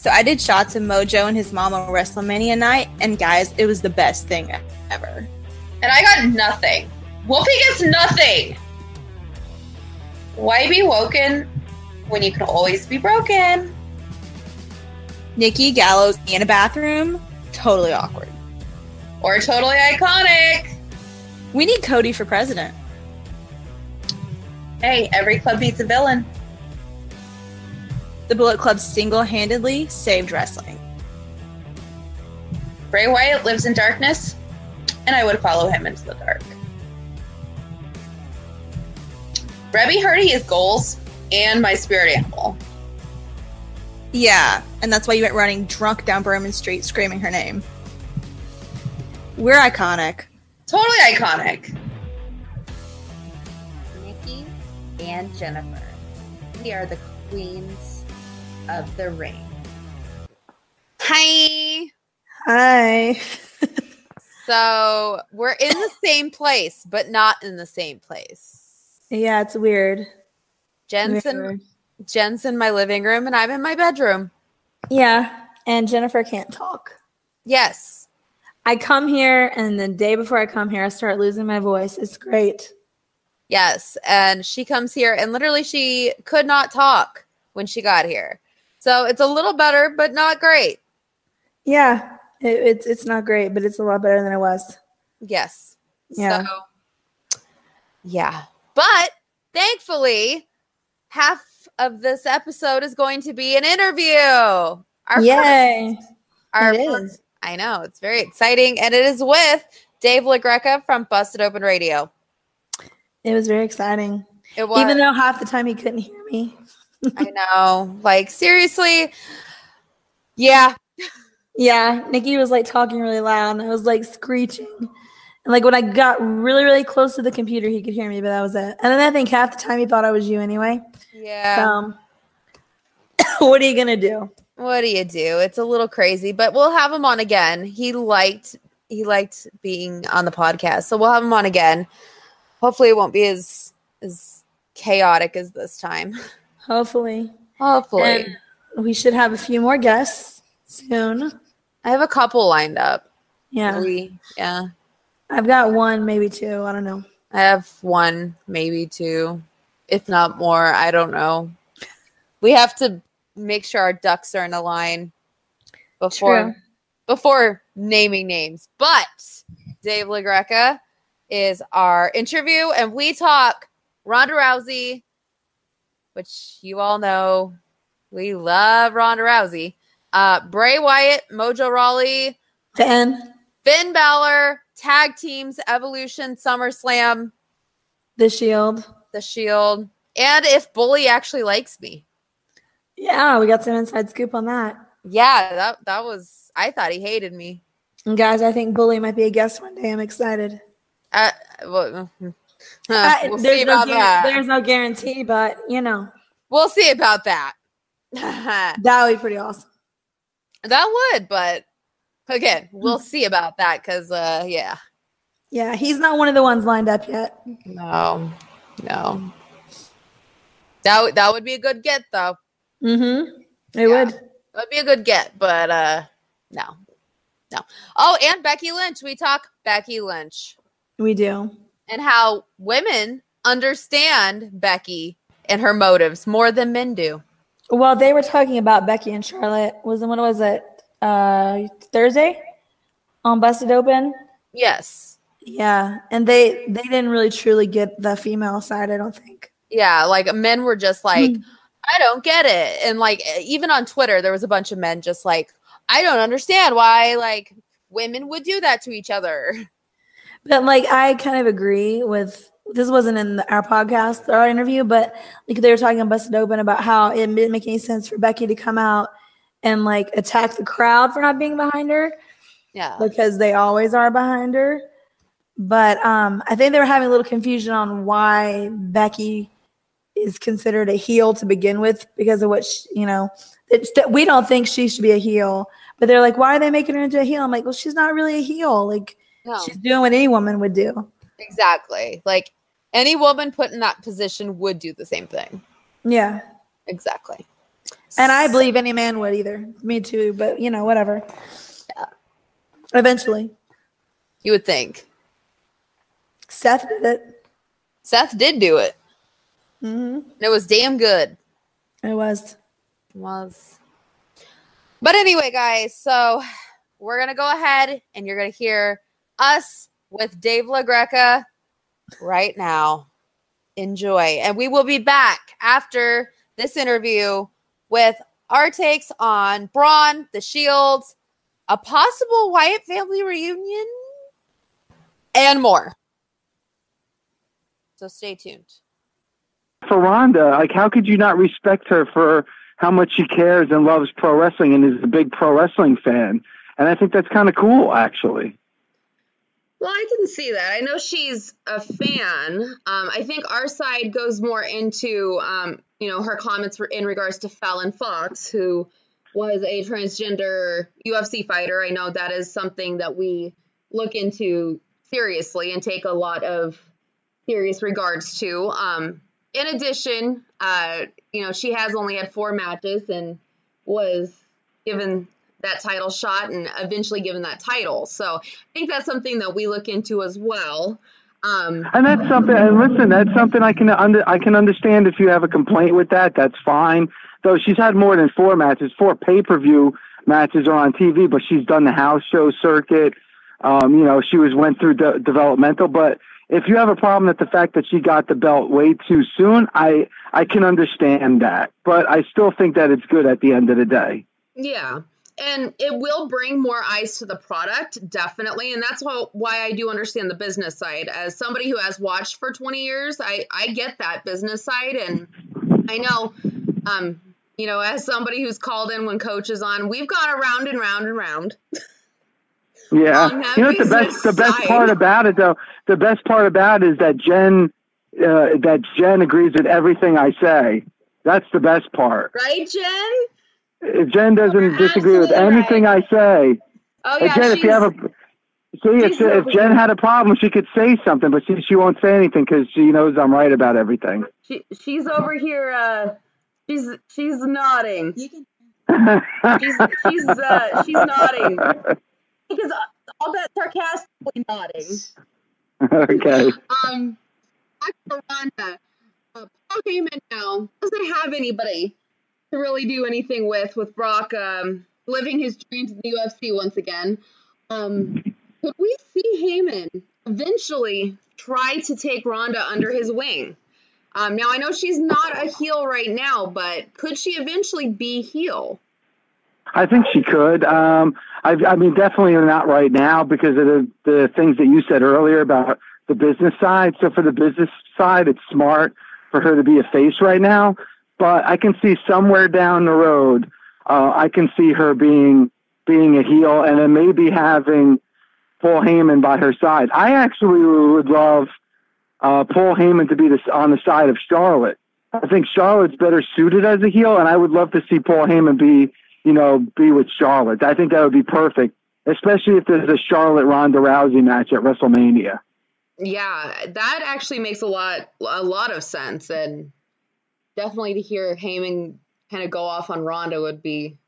So I did shots of Mojo and his mom on WrestleMania night, and guys, it was the best thing ever. And I got nothing. Wolfie gets nothing. Why be woken when you can always be broken? Nikki Gallows in a bathroom, totally awkward. Or totally iconic. We need Cody for president. Hey, every club needs a villain. The Bullet Club single handedly saved wrestling. Bray Wyatt lives in darkness, and I would follow him into the dark. Reby Hardy is goals and my spirit animal. Yeah, and that's why you went running drunk down Bourbon Street screaming her name. We're iconic. Totally iconic. Nikki and Jennifer. We are the queens of the ring. Hi. Hi. So we're in the same place, but not in the same place. Yeah, it's weird. Jensen, Weird. Jen's in my living room, and I'm in my bedroom. Yeah, and Jennifer can't talk. Yes. I come here, and the day before I come here, I start losing my voice. It's great. Yes. And she comes here, and literally, she could not talk when she got here. So it's a little better, but not great. Yeah, it, it's it's not great, but it's a lot better than it was. Yes. Yeah. So, yeah. But thankfully, half of this episode is going to be an interview. Our Yay! first- our It first- is. I know. It's very exciting. And it is with Dave LaGreca from Busted Open Radio. It was very exciting. It was. Even though half the time he couldn't hear me. I know. Like, seriously. Yeah. Yeah, Nikki was like talking really loud, and I was like screeching. And like when I got really, really close to the computer, he could hear me, but that was it. And then I think half the time he thought I was you anyway. Yeah. Um, what are you gonna do? what do you do? It's a little crazy, but we'll have him on again. He liked he liked being on the podcast, so we'll have him on again. Hopefully, it won't be as as chaotic as this time. Hopefully, Hopefully, And we should have a few more guests soon. I have a couple lined up. Yeah, Three, yeah. I've got one, maybe two. I don't know. I have one, maybe two, if not more. I don't know. We have to make sure our ducks are in a line before True. before naming names. But Dave LaGreca is our interview, and we talk Ronda Rousey, which you all know we love Ronda Rousey. Uh, Bray Wyatt, Mojo Rawley, Then Finn Balor, tag teams, Evolution, SummerSlam, the Shield. The Shield, and if Bully actually likes me. Yeah, we got some inside scoop on that. Yeah, that that was. I thought he hated me. And guys, I think Bully might be a guest one day. I'm excited. Uh, well, We'll there's, no that. there's no guarantee, but you know We'll see about that. that would be pretty awesome. That would, but again, we'll see about that because, uh, yeah, Yeah, he's not one of the ones lined up yet. no, no, that would that would be a good get though. Mm-hmm. Yeah. It would. That would be a good get, but uh, no, no. Oh, and Becky Lynch. We talk Becky Lynch We do. And how women understand Becky and her motives more than men do. Well, they were talking about Becky and Charlotte. Was it when was it? Uh, Thursday on Busted Open. Yes. Yeah, and they they didn't really truly get the female side. I don't think. Yeah, like men were just like, Hmm. I don't get it. And like even on Twitter, there was a bunch of men just like, I don't understand why like women would do that to each other. But like, I kind of agree with. This wasn't in the, our podcast or our interview, but like they were talking on Busted Open about how it didn't make any sense for Becky to come out and like attack the crowd for not being behind her. Yeah. because they always are behind her. But um, I think they were having a little confusion on why Becky is considered a heel to begin with because of what she, you know. That we don't think she should be a heel, but they're like, why are they making her into a heel? I'm like, well, she's not really a heel. Like No. she's doing what any woman would do. Exactly. Like any woman put in that position would do the same thing. Yeah. Exactly. And I believe any man would either. Me too, but you know, whatever. Yeah. Eventually, You would think. Seth did it. Seth did do it. Mm-hmm. And it was damn good. It was. It was. But anyway, guys, so we're gonna go ahead and you're gonna hear us with Dave LaGreca right now. Enjoy. And we will be back after this interview with our takes on Braun, the Shield, a possible Wyatt family reunion, and more. So stay tuned. for Ronda, like how could you not respect her for how much she cares and loves pro wrestling and is a big pro wrestling fan? And I think that's kind of cool, actually. Well, I can see that. I know she's a fan. Um, I think our side goes more into, um, you know, her comments in regards to Fallon Fox, who was a transgender UFC fighter. I know that is something that we look into seriously and take a lot of serious regards to. Um, in addition, uh, you know, she has only had four matches and was given that title shot and eventually given that title. So I think that's something that we look into as well. Um, And that's something. And listen, that's something I can under I can understand if you have a complaint with that. That's fine. Though she's had more than four matches, four pay per view matches are on TV, but she's done the house show circuit. Um, you know, she was went through de- developmental. But if you have a problem with the fact that she got the belt way too soon, I I can understand that. But I still think that it's good at the end of the day. yeah. And it will bring more eyes to the product, definitely. And that's why, why I do understand the business side. As somebody who has watched for 20 years, I, I get that business side. And I know, um, you know, as somebody who's called in when coach is on, we've gone around and round and round. Yeah, you know what the best the best side. part about it though. The best part about it is that Jen uh, that Jen agrees with everything I say. That's the best part. Right, Jen? If Jen doesn't You're disagree with absolutely anything I say, Oh, yeah. Jen, if you have a see if, if Jen had a problem, she could say something, but she she won't say anything because she knows I'm right about everything. she, she's over here. Uh, she's she's nodding. She's she's uh, she's nodding because all that sarcastically nodding. okay. Um, back to Ronda. Uh, Paul Heyman now doesn't have anybody to really do anything with, with Brock um, living his dreams in the UFC once again. Um, could we see Heyman eventually try to take Ronda under his wing? Um, now I know she's not a heel right now, but could she eventually be heel? I think she could. Um, I, I mean, definitely not right now because of the, the things that you said earlier about the business side. So for the business side, it's smart for her to be a face right now. But I can see somewhere down the road, uh, I can see her being being a heel and then maybe having Paul Heyman by her side. I actually would love uh, Paul Heyman to be this, on the side of Charlotte. I think Charlotte's better suited as a heel, and I would love to see Paul Heyman be you know, be with Charlotte. I think that would be perfect, especially if there's a Charlotte Ronda Rousey match at WrestleMania. Yeah, that actually makes a lot a lot of sense, and definitely to hear Heyman kind of go off on Ronda would be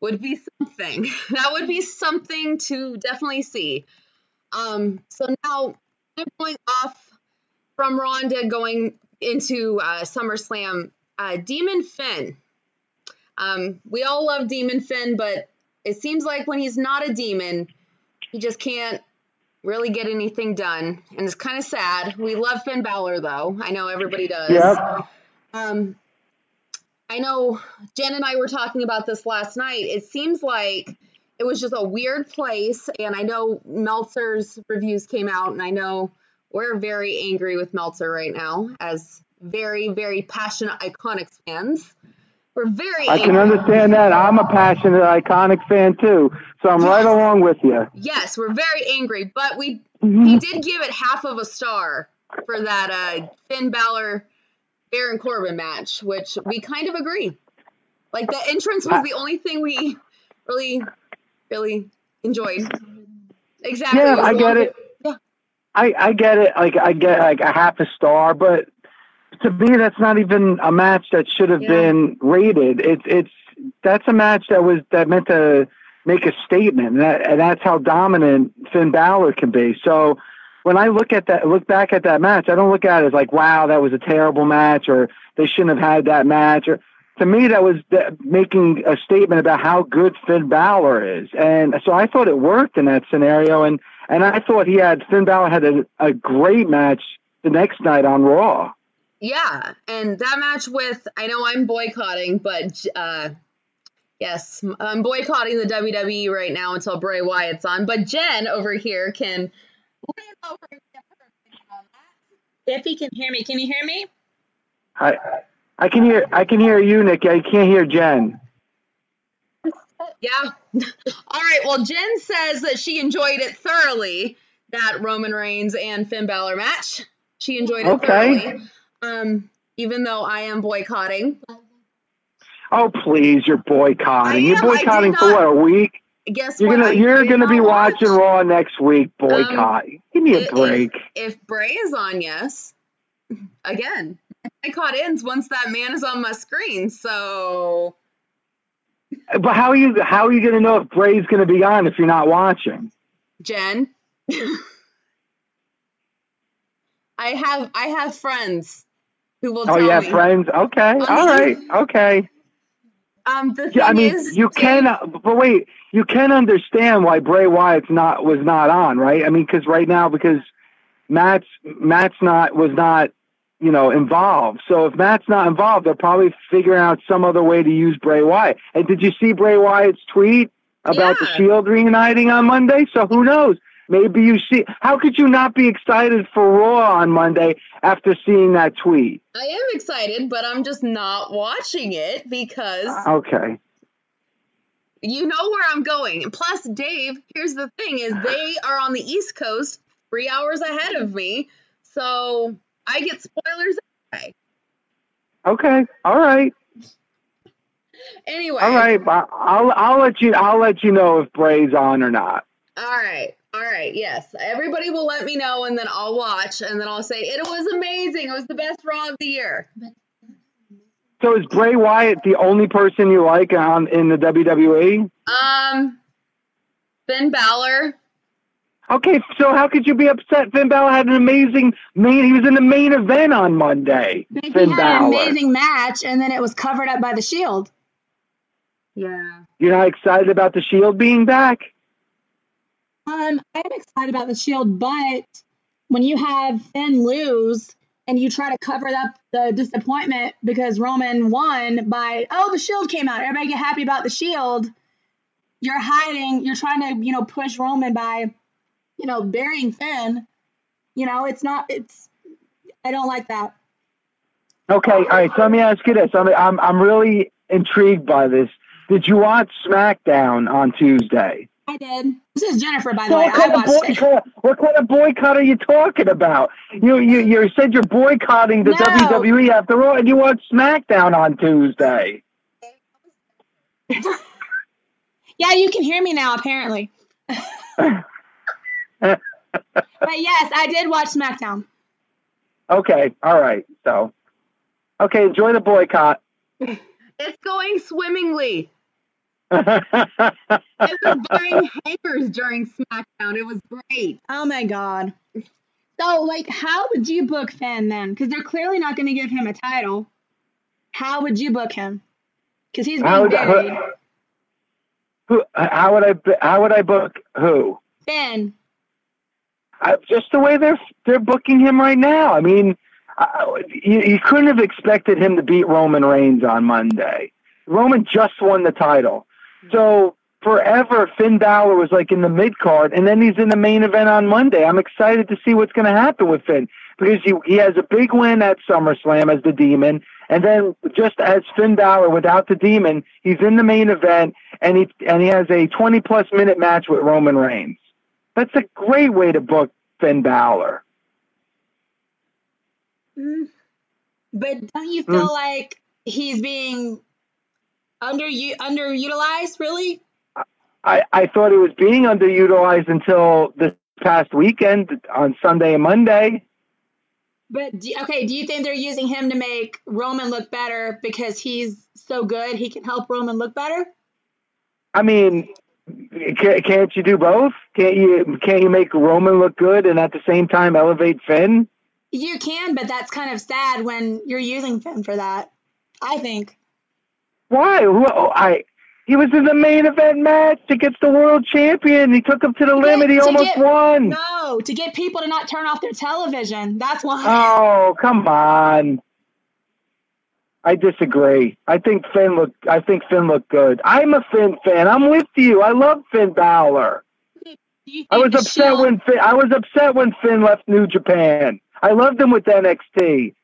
would be something. that would be something to definitely see. Um, so now going off from Ronda, going into uh, SummerSlam, uh, Demon Finn. Um, we all love Demon Finn, but it seems like when he's not a demon, he just can't really get anything done, and it's kind of sad. We love Finn Balor, though. I know everybody does. Yep. Um, I know Jen and I were talking about this last night. It seems like it was just a weird place, and I know Meltzer's reviews came out, and I know we're very angry with Meltzer right now as very, very passionate Iconics fans. We're very I can angry. understand that. I'm a passionate Iconic fan too, so I'm right along with you. Yes, we're very angry, but we Mm-hmm. he did give it half of a star for that uh, Finn Balor Baron Corbin match, which we kind of agree. Like the entrance was the only thing we really, really enjoyed. Exactly. Yeah, I get it. Yeah. I I get it. Like I get like a half a star, but to me, that's not even a match that should have Yeah. been rated. It's it's that's a match that was that meant to make a statement, and, that, and that's how dominant Finn Balor can be. So when I look at that, look back at that match, I don't look at it as like, wow, that was a terrible match, or they shouldn't have had that match. Or to me, that was th- making a statement about how good Finn Balor is, and so I thought it worked in that scenario, and and I thought he had Finn Balor had a, a great match the next night on Raw. Yeah, and that match with I know I'm boycotting, but uh, yes, I'm boycotting the WWE right now until Bray Wyatt's on. But Jen over here can. If he can hear me, can you hear me? I I can hear I can hear you, Nick. I can't hear Jen. Yeah. All right. Well, Jen says that she enjoyed it thoroughly. That Roman Reigns and Finn Balor match. She enjoyed it Okay. thoroughly. Um, even though I am boycotting. Oh please, you're boycotting. You're am, did boycotting for not- what a week. Guess You're what? gonna I you're gonna be watch. watching Raw next week. Boycott. Give me a If- break. If Bray is on, yes. Again, boycott ends once that man is on my screen. So But how are you how are you gonna know if Bray's gonna be on if you're not watching? Jen. I have I have friends who will Oh tell yeah, me. friends. Okay, mean- all right, okay. Um, the thing Yeah, I mean, is, you can, but wait, you can understand why Bray Wyatt's not was not on, right? I mean, because right now, because Matt's Matt's not was not, you know, involved. So if Matt's not involved, they're probably figuring out some other way to use Bray Wyatt. And did you see Bray Wyatt's tweet about the Yeah. Shield reuniting on Monday? So who knows? Maybe you see. How could you not be excited for Raw on Monday after seeing that tweet? I am excited, but I'm just not watching it because Okay. You know where I'm going. And plus, Dave, here's the thing: is they are on the East Coast, three hours ahead of me, so I get spoilers anyway. Okay. All right. Anyway, All right, I'll I'll let you I'll let you know if Bray's on or not. all right, all right. Yes, everybody will let me know, and then I'll watch, and then I'll say it was amazing. It was the best Raw of the year. So is Bray Wyatt the only person you like on in the WWE? Um, Finn Balor. Okay, so how could you be upset? Finn Balor had an amazing main. He was in the main event on Monday. But he Finn had Balor. an amazing match, and then it was covered up by the Shield. Yeah. You're not excited about the Shield being back? Um, I'm excited about the Shield, but when you have Finn lose and you try to cover up the disappointment because Roman won by oh the Shield came out, everybody get happy about the Shield. You're hiding. You're trying to you know push Roman by you know burying Finn. You know it's not. It's I don't like that. Okay, all right. So let me ask you this. I'm I'm I'm really intrigued by this. Did you watch SmackDown on Tuesday? I did. This is Jennifer, by the So way. what I kind of watched it. boycott? What kind of boycott are you talking about? You you you said you're boycotting the No. WWE after all, and you watched SmackDown on Tuesday. Yeah, you can hear me now, apparently. But yes, I did watch SmackDown. Okay, all right. So, okay, enjoy the boycott. It's going swimmingly. I was buying hangers during SmackDown. It was great. Oh my god. So, like, how would you book Finn then? Because they're clearly not going to give him a title. How would you book him? Because he's being How would- buried. who? How would I? How would I book who? Finn. I, just the way they're they're booking him right now. I mean, uh, you, you couldn't have expected him to beat Roman Reigns on Monday. Roman just won the title, so forever Finn Balor was like in the mid card, and then he's in the main event on Monday. I'm excited to see what's going to happen with Finn because he he has a big win at SummerSlam as the Demon, and then just as Finn Balor without the Demon, he's in the main event, and he and he has a 20 plus minute match with Roman Reigns. That's a great way to book Finn Balor. Mm. But don't you Hmm. feel like he's being under you underutilized, really? I, I thought he was being underutilized until this past weekend on Sunday and Monday. But do, okay, do you think they're using him to make Roman look better because he's so good he can help Roman look better? I mean, can't you do both? Can't you can't you make Roman look good and at the same time elevate Finn? You can, but that's kind of sad when you're using Finn for that. I think. Why? Who? Oh, I. He was in the main event match against the world champion. He took him to the limit. He to almost get- won. No, to get people to not turn off their television. That's why. Oh, come on. I disagree. I think Finn looked. I think Finn looked good. I'm a Finn fan. I'm with you. I love Finn Balor. I was upset Shield- when Finn, I was upset when Finn left New Japan. I loved him with NXT.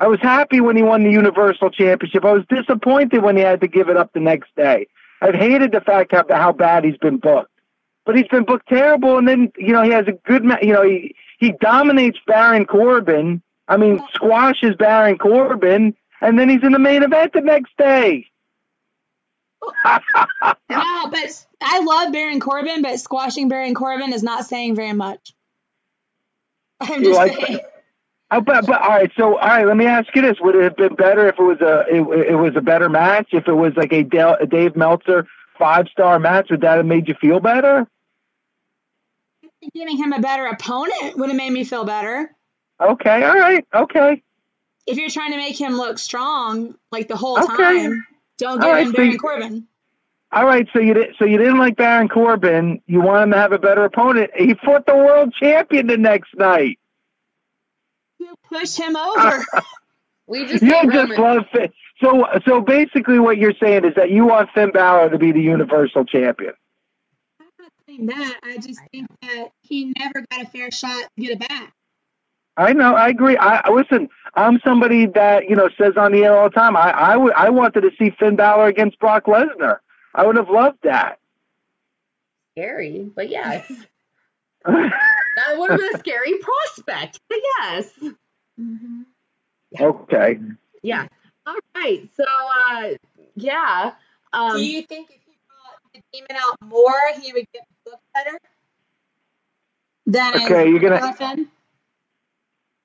I was happy when he won the Universal Championship. I was disappointed when he had to give it up the next day. I've hated the fact how, how bad he's been booked. But he's been booked terrible, and then you know he has a good, ma- you know he he dominates Baron Corbin. I mean, squashes Baron Corbin, and then he's in the main event the next day. No, but I love Baron Corbin, but squashing Baron Corbin is not saying very much. I'm You just like saying. Oh, but, but all right, so all right, let me ask you this: Would it have been better if it was a it, it was a better match? If it was like a, Dale, a Dave Meltzer five star match, would that have made you feel better? Giving him a better opponent would have made me feel better. Okay, all right, okay, If you're trying to make him look strong like the whole Okay. time, don't give right, him so Baron you- Corbin. all right. So you did, so you didn't like Baron Corbin. You want him to have a better opponent. He fought the world champion the next night. You push him over. We just You need just Roman. love Finn. So so basically, what you're saying is that you want Finn Balor to be the Universal Champion. I'm not saying that. I just think that he never got a fair shot to get it back. I know. I agree. I I- listen. I'm somebody that you know says on the air all the time. I I wanted to see Finn Balor against Brock Lesnar. I would have loved that. Scary, but yes. That would have been a scary prospect. But yes. Okay. Yeah. All right. So uh yeah. Um Do you think if he brought the demon out more, he would get the book better? Than Okay, you're gonna- Finn?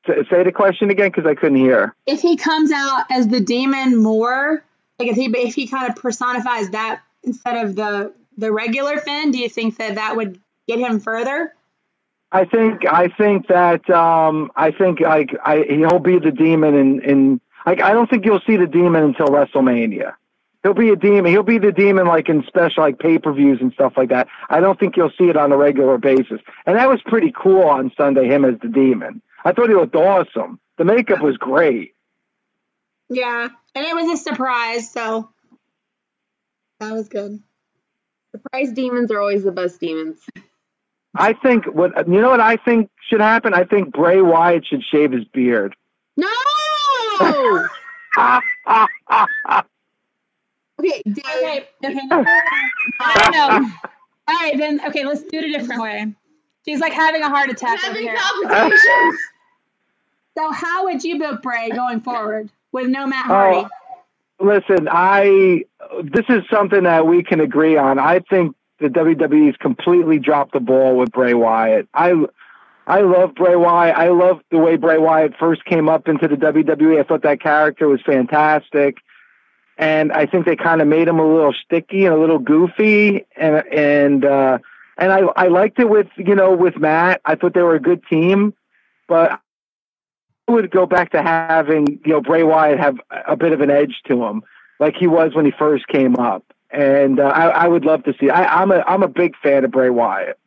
Say the question again because I couldn't hear. If he comes out as the demon more, like if he if he kind of personifies that instead of the the regular Finn, do you think that that would get him further? I think I think that um I think like I he'll be the demon in in like I don't think you'll see the demon until WrestleMania. He'll be a demon. He'll be the demon like in special like pay per views and stuff like that. I don't think you'll see it on a regular basis. And that was pretty cool on Sunday. Him as the demon. I thought he looked awesome. The makeup was great. Yeah, and it was a surprise, so that was good. surprise demons are always the best demons. I think what you know what I think should happen. I think Bray Wyatt should shave his beard. No! okay, Dave. Okay, okay. I know. All right, then. Okay, let's do it a different way. She's like having a heart attack over Having here. palpitations. So, how would you book Bray going forward with no Matt oh, Hardy? Oh, listen, I this is something that we can agree on. I think the WWE's completely dropped the ball with Bray Wyatt. I I love Bray Wyatt. I love the way Bray Wyatt first came up into the WWE. I thought that character was fantastic. And I think they kind of made him a little sticky and a little goofy and and uh and I I liked it with, you know, with Matt. I thought they were a good team, but I would go back to having you know Bray Wyatt have a bit of an edge to him, like he was when he first came up. And uh, I, I would love to see. I, I'm a I'm a big fan of Bray Wyatt.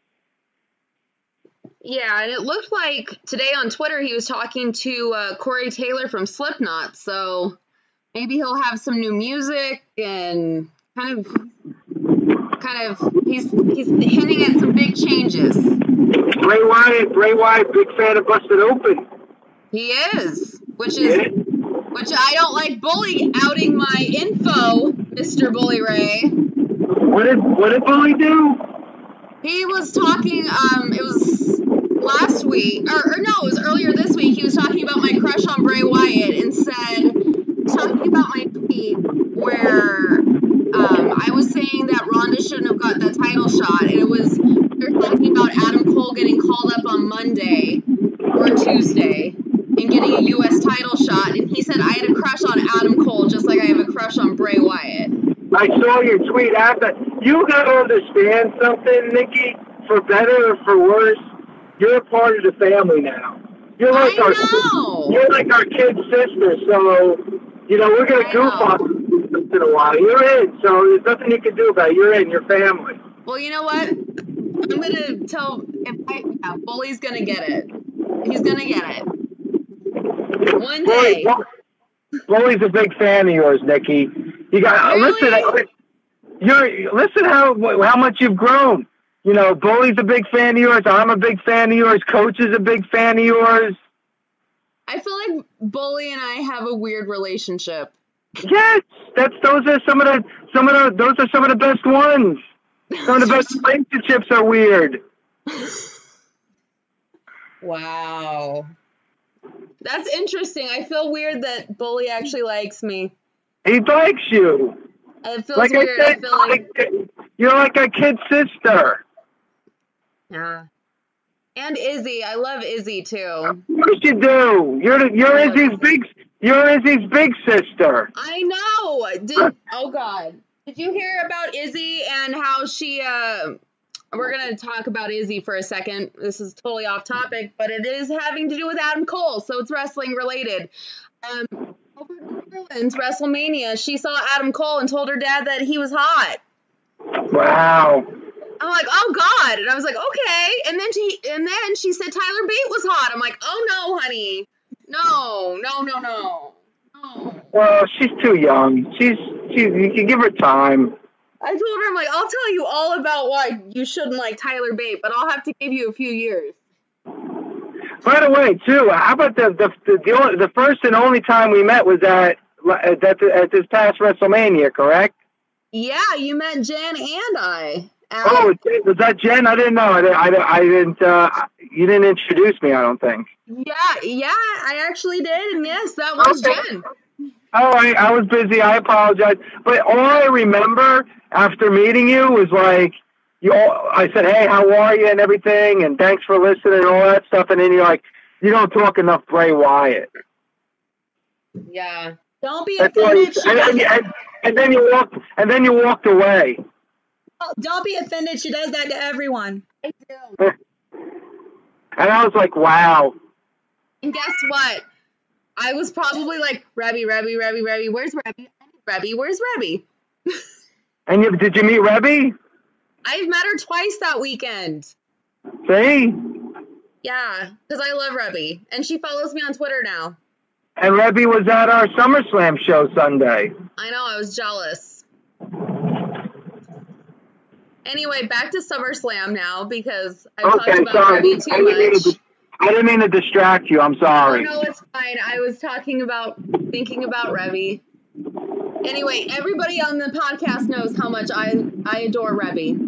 Yeah, and it looked like today on Twitter he was talking to uh, Corey Taylor from Slipknot, so maybe he'll have some new music and kind of, kind of, he's he's hinting at some big changes. Bray Wyatt, Bray Wyatt, big fan of Busted Open. He is, which is, which I don't like bully outing my info, Mister Bully Ray. What did what did Bully do? He was talking. Um, it was last week, or, or no, it was earlier this week. He was talking about my crush on Bray Wyatt and said, talking about my tweet where um, I was saying that Ronda shouldn't have got that title shot, and it was they're talking about Adam Cole getting called up on Monday or Tuesday and getting a I saw your tweet after. You gotta understand something, Nikki. For better or for worse, you're a part of the family now. You're like I our know. you're like our kid sister. So you know we're gonna I goof once in a while. You're in, so there's nothing you can do about it. You're in. Your family. Well, you know what? I'm gonna tell if I yeah, Bully's gonna get it. He's gonna get it. One day. Bully, Bully's a big fan of yours, Nikki. You got uh, Really? listen. You're listen how how much you've grown. You know, Bully's a big fan of yours. I'm a big fan of yours. Coach is a big fan of yours. I feel like Bully and I have a weird relationship. Yes, that's those are some of the some of the those are some of the best ones. Some of the best relationships are weird. Wow. That's interesting. I feel weird that Bully actually likes me. He likes you. It feels Like weird. I I said, feel like like, you're like a kid sister. yeah. And Izzy, I love Izzy too. Of course you do. You're you're Izzy's big you're Izzy's big sister. I know. Did oh god. Did you hear about Izzy and how she uh we're gonna talk about Izzy for a second. This is totally off topic, but it is having to do with Adam Cole, so it's wrestling related. Um over in New Orleans, WrestleMania, she saw Adam Cole and told her dad that he was hot. Wow. I'm like, oh god, and I was like, okay. And then she and then she said Tyler Bate was hot. I'm like, oh no, honey, no, no, no, no, no. Well, she's too young. She's she you can give her time. I told her, I'm like, I'll tell you all about why you shouldn't like Tyler Bate, but I'll have to give you a few years. By the way, too, how about the the the, the, only, the first and only time we met was at at, at this past WrestleMania, correct? Yeah, you met Jen and I. Oh, was that Jen? I didn't know. I didn't. I, I didn't uh, you didn't introduce me. I don't think. yeah, yeah, I actually did, and yes, that was Okay. Jen. All right, I was busy. I apologize. But all I remember after meeting you was like, you. All, I said, "Hey, how are you?" and everything, and thanks for listening and all that stuff. And then you're like, "You don't talk enough Bray Wyatt." Yeah, Don't be That's all you, offended. She and, then you, and, and then you walked. And then you walked away. Oh, don't be offended. She does that to everyone. I do. And I was like, "Wow." And guess what? I was probably like, Reby, Reby, Reby, Reby, where's Reby? Reby, where's Reby? And you, did you meet Reby? I've met her twice that weekend. See? Yeah, because I love Reby, and she follows me on Twitter now. And Reby was at our SummerSlam show Sunday. I know, I was jealous. Anyway, back to SummerSlam now because I've Okay, talked about sorry. Reby I too didn't, mean much. to, I didn't mean to distract you. I'm Oh, sorry. no, it's fine. I was talking about thinking about Reby. Anyway, everybody on the podcast knows how much I I adore Reby.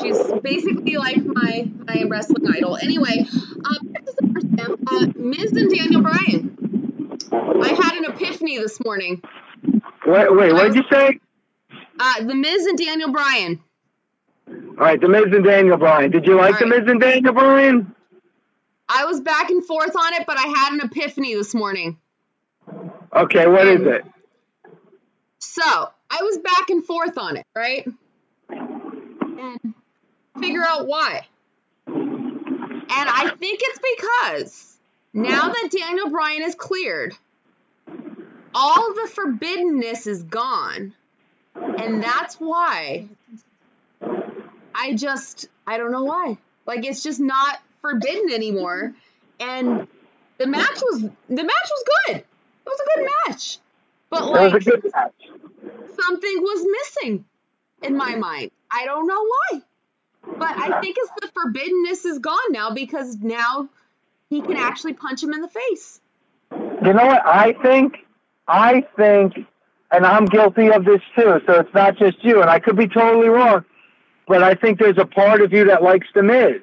She's basically like my my wrestling idol. Anyway, um, back to SummerSlam. Uh, Miz and Daniel Bryan. I had an epiphany this morning. Wait, wait, what did you say? Uh, the Miz and Daniel Bryan. All right, The Miz and Daniel Bryan. Did you like All The right. Miz and Daniel Bryan? I was back and forth on it, but I had an epiphany this morning. Okay, what is it? So I was back and forth on it, right? Figure out why. And I think it's because now that Daniel Bryan is cleared, all the forbiddenness is gone. And that's why I just, I don't know why. Like, it's just not forbidden anymore. And the match was, the match was good. It was a good match. But, like, was a good match. something was missing in my mind. I don't know why. But I think it's the forbiddenness is gone now because now he can actually punch him in the face. You know what I think? I think, and I'm guilty of this too, so it's not just you, and I could be totally wrong, but I think there's a part of you that likes The Miz.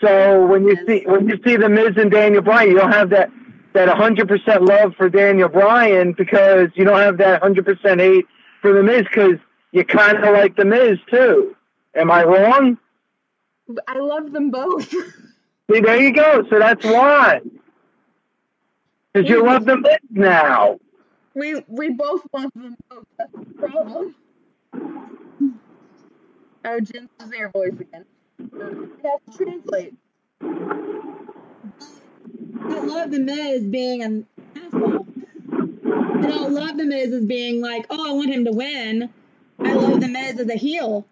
So when you see when you see The Miz and Daniel Bryan, you don't have that that 100% love for Daniel Bryan because you don't have that 100% hate for The Miz because you kind of like The Miz too. Am I wrong? I love them both. See, there you go. So that's why. Because you love them Miz now. We we both love them both. That's the problem. Oh, Jin's their voice again. To translate. I love the Miz being an asshole. I don't love the Miz as being like, oh, I want him to win. I love the Miz as a heel.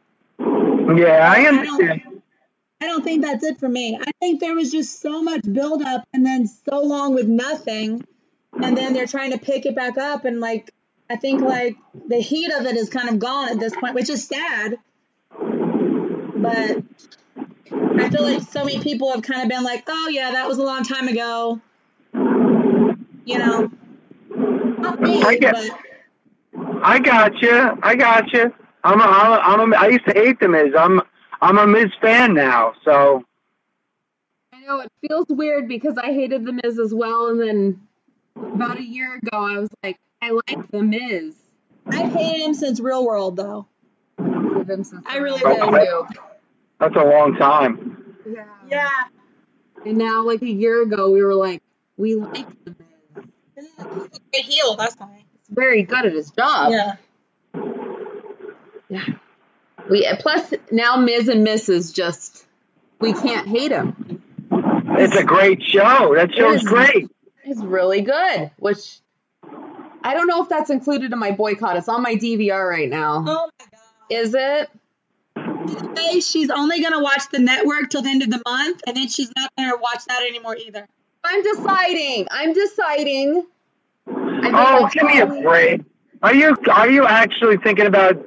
Yeah, I understand. I don't think that's it for me. I think there was just so much buildup and then so long with nothing, and then they're trying to pick it back up and like I think like the heat of it is kind of gone at this point, which is sad. But I feel like so many people have kind of been like, "Oh yeah, that was a long time ago," you know. Not me, I get- but I got you. I got you. I'm a, I'm a, I'm a, I used to hate the Miz. I'm I'm a Miz fan now. So I know it feels weird because I hated the Miz as well, and then about a year ago I was like, I like the Miz. I've hated him since Real World though. Hated I really then, did. too. that's a long time. Yeah. Yeah. And now, like a year ago, we were like, we like the Miz. He's a great heel. That's why. He's very good at his job. Yeah. We plus now Miz and Mrs. just we can't hate them. It's a great show. That show's is. great. It's really good, which I don't know if that's included in my boycott. It's on my DVR right now. Oh my god. Is it? Today she's only gonna watch the network till the end of the month, and then she's not gonna watch that anymore either. I'm deciding. I'm deciding. I've been Oh, give me a break. Are you are you actually thinking about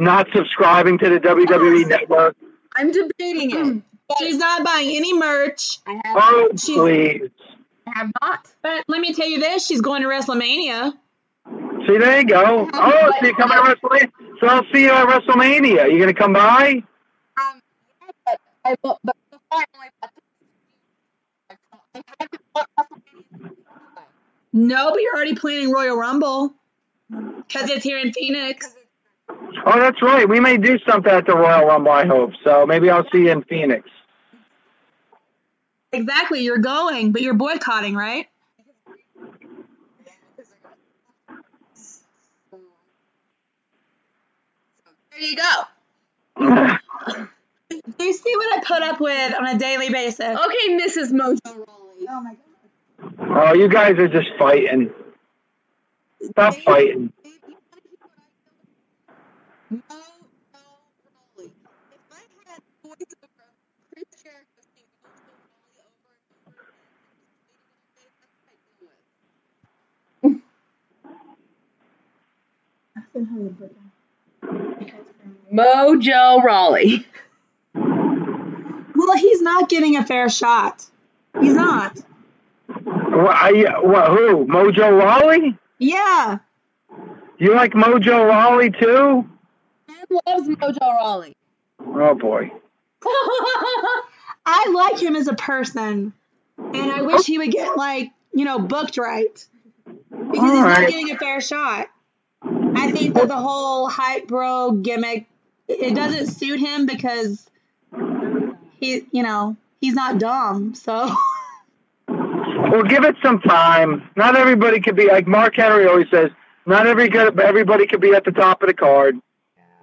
not subscribing to the WWE network? I'm debating it. She's not buying any merch. I have, Oh, She's- please. I have not. But let me tell you this: she's going to WrestleMania. See, there you go. Oh, so you come at WrestleMania. So I'll see you at WrestleMania. You gonna come by? Um, yeah, but I but but before I only bought I haven't bought WrestleMania. No, but you're already planning Royal Rumble because it's here in Phoenix. Oh, that's right. We may do something at the Royal Rumble. I hope so. Maybe I'll see you in Phoenix. Exactly, you're going, but you're boycotting, right? There you go. Do you see what I put up with on a daily basis? Okay, Mrs. Mojo Rawley. Oh my god. Oh, you guys are just fighting. Stop fighting. No, no, Rawley. If I had voiceover of Chris Jericho saying Mojo Rawley over and over again, Mojo Rawley. Well, he's not getting a fair shot. He's not. What, are you, what, who? Mojo Rawley? Yeah. You like Mojo Rawley too? Loves Mojo Rawley. Oh boy. I like him as a person, and I wish he would get like you know booked right because he's not getting a fair shot. I think that the whole hype bro gimmick it doesn't suit him because he you know he's not dumb. So Well, give it some time. Not everybody could be like Mark Henry always says. Not every good, everybody could be at the top of the card.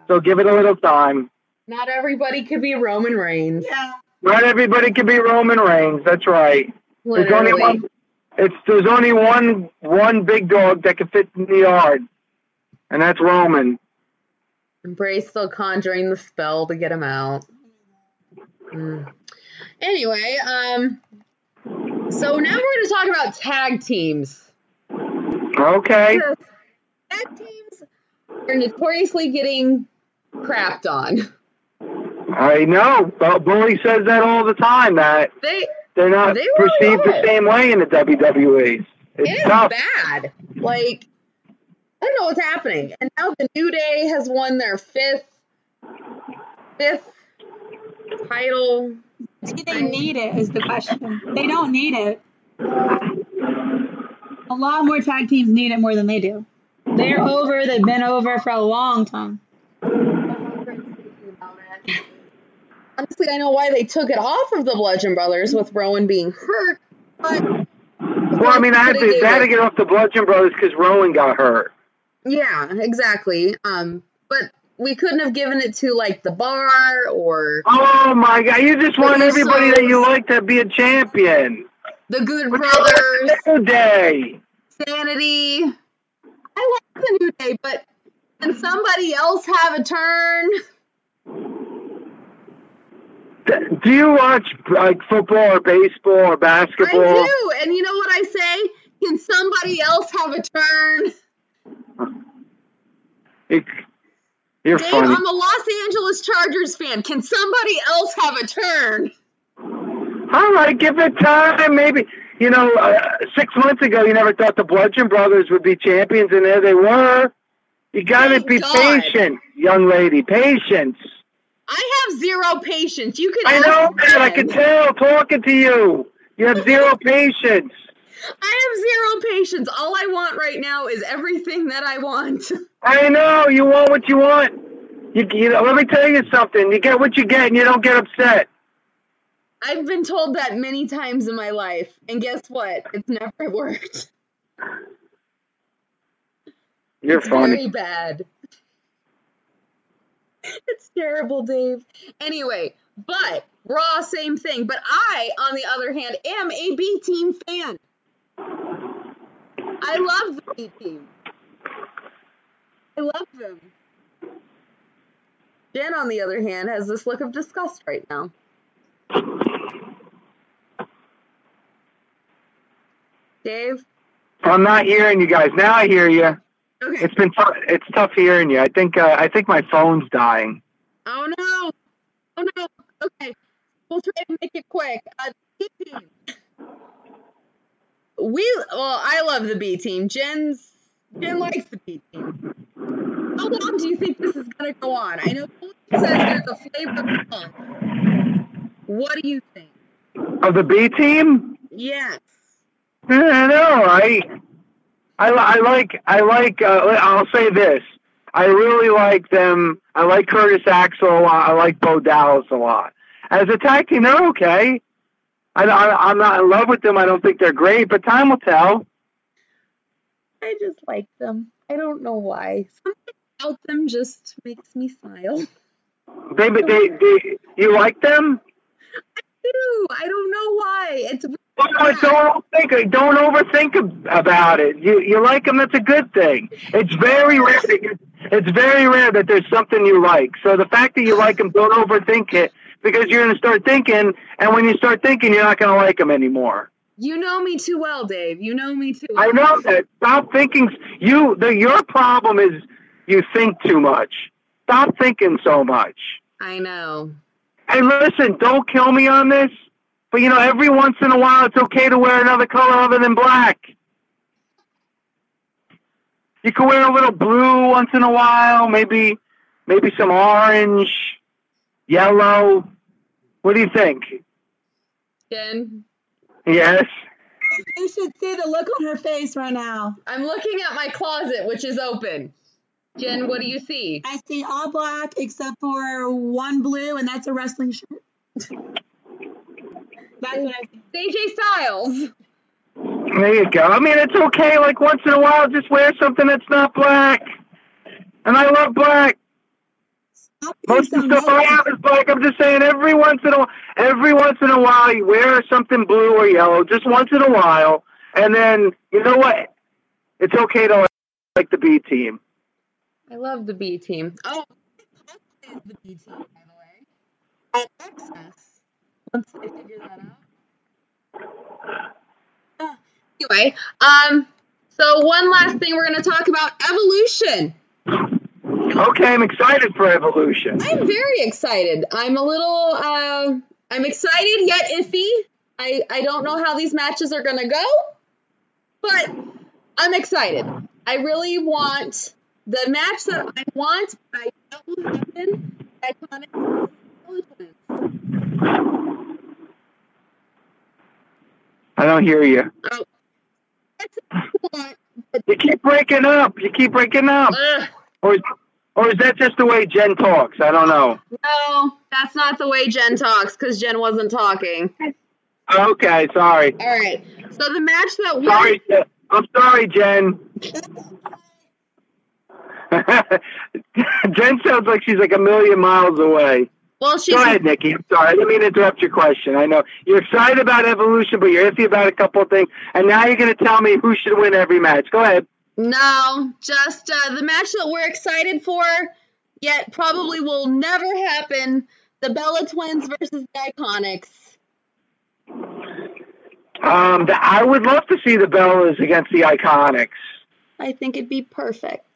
So give it a little time. Not everybody could be Roman Reigns. yeah. Not everybody could be Roman Reigns. That's right. There's only one. It's there's only one one big dog that can fit in the yard, and that's Roman. And Bray's still conjuring the spell to get him out. Mm. Anyway, um, so now we're going to talk about tag teams. Okay. Tag teams are notoriously getting crapped on. I know. but Bully says that all the time that They they're not They really perceived the same way in the WWE. It's it is tough. bad. Like I don't know what's happening. And now the New Day has won their fifth fifth title. Do they need it? Is the question. They don't need it. A lot more tag teams need it more than they do. They're over. They've been over for a long time. Honestly, I know why they took it off of the Bludgeon Brothers with Rowan being hurt, but Well, I mean, I had to, I had to get off the Bludgeon Brothers because Rowan got hurt. Yeah, exactly. Um, but we couldn't have given it to like the bar or Oh my God! You just want everybody that you like to be a champion. the Good Brothers, New Day. Sanity. I like the New Day, but can somebody else have a turn? Do you watch like football or baseball or basketball? I do, and you know what I say? Can somebody else have a turn? You- You're Dave, funny. I'm a Los Angeles Chargers fan. Can somebody else have a turn? All right, give it time. Maybe you know, uh, six months ago, you never thought the Bludgeon Brothers would be champions, and there they were. You got to be God. patient, young lady. Patience. I have zero patience. You can. I know that. I can tell talking to you. You have zero patience. I have zero patience. All I want right now is everything that I want. I know you want what you want. You, you know, let me tell you something. You get what you get, and you don't get upset. I've been told that many times in my life, and guess what? It's never worked. You're It's funny. very bad. It's terrible, Dave. Anyway, but Raw, same thing. But I, on the other hand, am a B team fan. I love the B team. I love them. Jen, on the other hand, has this look of disgust right now. Dave? I'm not hearing you guys. Now I hear you. Okay. It's been tough. It's tough hearing you. I think. Uh, I think my phone's dying. Oh no! Oh no! Okay, we'll try to make it quick. Uh, B team. We well, I love the B team. Jen's Jen likes the B team. How long do you think this is gonna go on? I know Colton says there's a flavor of month. What do you think? Of the B team? Yes. I know. I. I, I like. I like. Uh, I'll say this. I really like them. I like Curtis Axel a lot. I like Bo Dallas a lot. As a tag team, they're okay. I, I, I'm not in love with them. I don't think they're great, but time will tell. I just like them. I don't know why. Something about them just makes me smile. They, they, they, you like them? I do. I don't know why. It's Well, don't think, don't overthink about it. You, you like them. That's a good thing. It's very rare. That you, it's very rare that there's something you like. So the fact that you like them, don't overthink it because you're going to start thinking, and when you start thinking, you're not going to like them anymore. You know me too well, Dave. You know me too. I know that. Stop thinking. You, the, your problem is you think too much. Stop thinking so much. I know. And listen, don't kill me on this, but you know, every once in a while, it's okay to wear another color other than black. You can wear a little blue once in a while, maybe, maybe some orange, yellow. What do you think? Jen, Yes. You should see the look on her face right now. I'm looking at my closet, which is open. Jen, what do you see? I see all black except for one blue, and that's a wrestling shirt. That's what I see. AJ Styles. There you go. I mean, it's okay. Like once in a while, just wear something that's not black. And I love black. Most of the stuff I have is black. I'm just saying, every once in a while, every once in a while, you wear something blue or yellow, just once in a while, and then you know what? It's okay to like, the B team. I love the B team. Oh, Is the B team, by the way. At Access. Once I figure that out. anyway, um, so one last thing we're going to talk about evolution. Okay, I'm excited for Evolution. I'm very excited. I'm a little, uh, I'm excited yet iffy. I, I don't know how these matches are going to go, but I'm excited. I really want the match that I want, I know will happen. Iconic I don't hear you. Oh, that's what I want, but You keep breaking up. You keep breaking up. ugh, Or, is- or is that just the way Jen talks? I don't know. no, that's not the way Jen talks because Jen wasn't talking. Okay, sorry. All right. So the match that we're Sorry, Jen. I'm sorry, Jen. Jen sounds like she's like a million miles away. Well, she's Go ahead, Nikki. I'm sorry. I didn't mean to interrupt your question. I know you're excited about evolution, but you're iffy about a couple of things. And now you're going to tell me who should win every match. Go ahead. no, just uh, the match that we're excited for, yet probably will never happen. The Bella Twins versus the Iconics. Um, the, I would love to see the Bellas against the Iconics. I think it'd be perfect.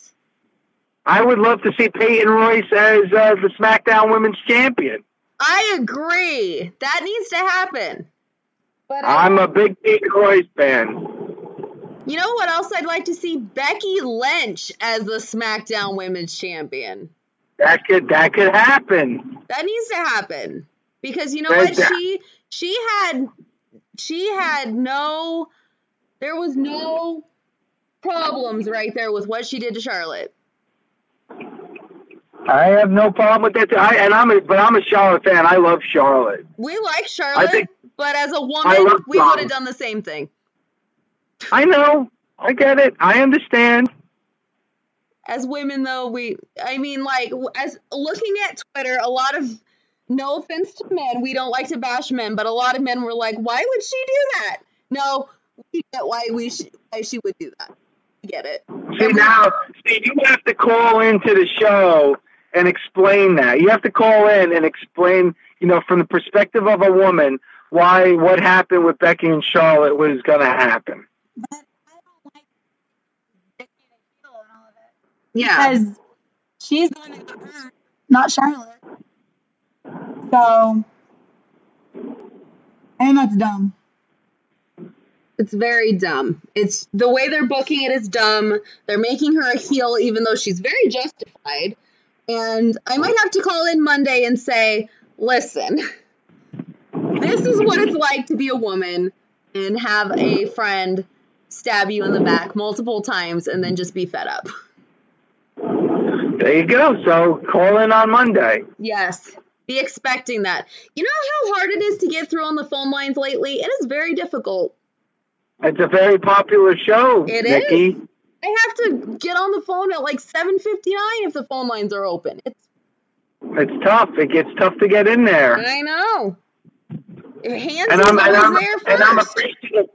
I would love to see Peyton Royce as uh, the SmackDown Women's Champion. I agree. That needs to happen. But uh, I'm a big Peyton Royce fan. you know what else I'd like to see? Becky Lynch as the SmackDown Women's Champion. That could that could happen. That needs to happen because you know Right what there. she she had she had no there was no problems right there with what she did to Charlotte. I have no problem with that. I, and I'm a, but I'm a Charlotte fan. I love Charlotte. We like Charlotte, think- but as a woman, we would have done the same thing. I know. I get it. I understand. As women, though, we I mean, like as looking at Twitter, a lot of no offense to men, we don't like to bash men, but a lot of men were like, "Why would she do that?" No, we get why we sh- why she would do that. We get it. See now, see, you have to call into the show and explain that. You have to call in and explain, you know, from the perspective of a woman, why what happened with Becky and Charlotte was going to happen. But I don't like Becky and all of it. Yeah. Because she's the one that got hurt, not Charlotte. So, and that's dumb. It's very dumb. It's the way they're booking it is dumb. They're making her a heel even though she's very justified. And I might have to call in Monday and say, listen, this is what it's like to be a woman and have a friend stab you in the back multiple times and then just be fed up. There you go. So call in on Monday. Yes. Be expecting that. You know how hard it is to get through on the phone lines lately? It is very difficult. It's a very popular show, It is? I have to get on the phone at like 7:59 if the phone lines are open. It's It's tough. It gets tough to get in there. I know. Hands and I'm and I'm, there first. and I'm appreciative.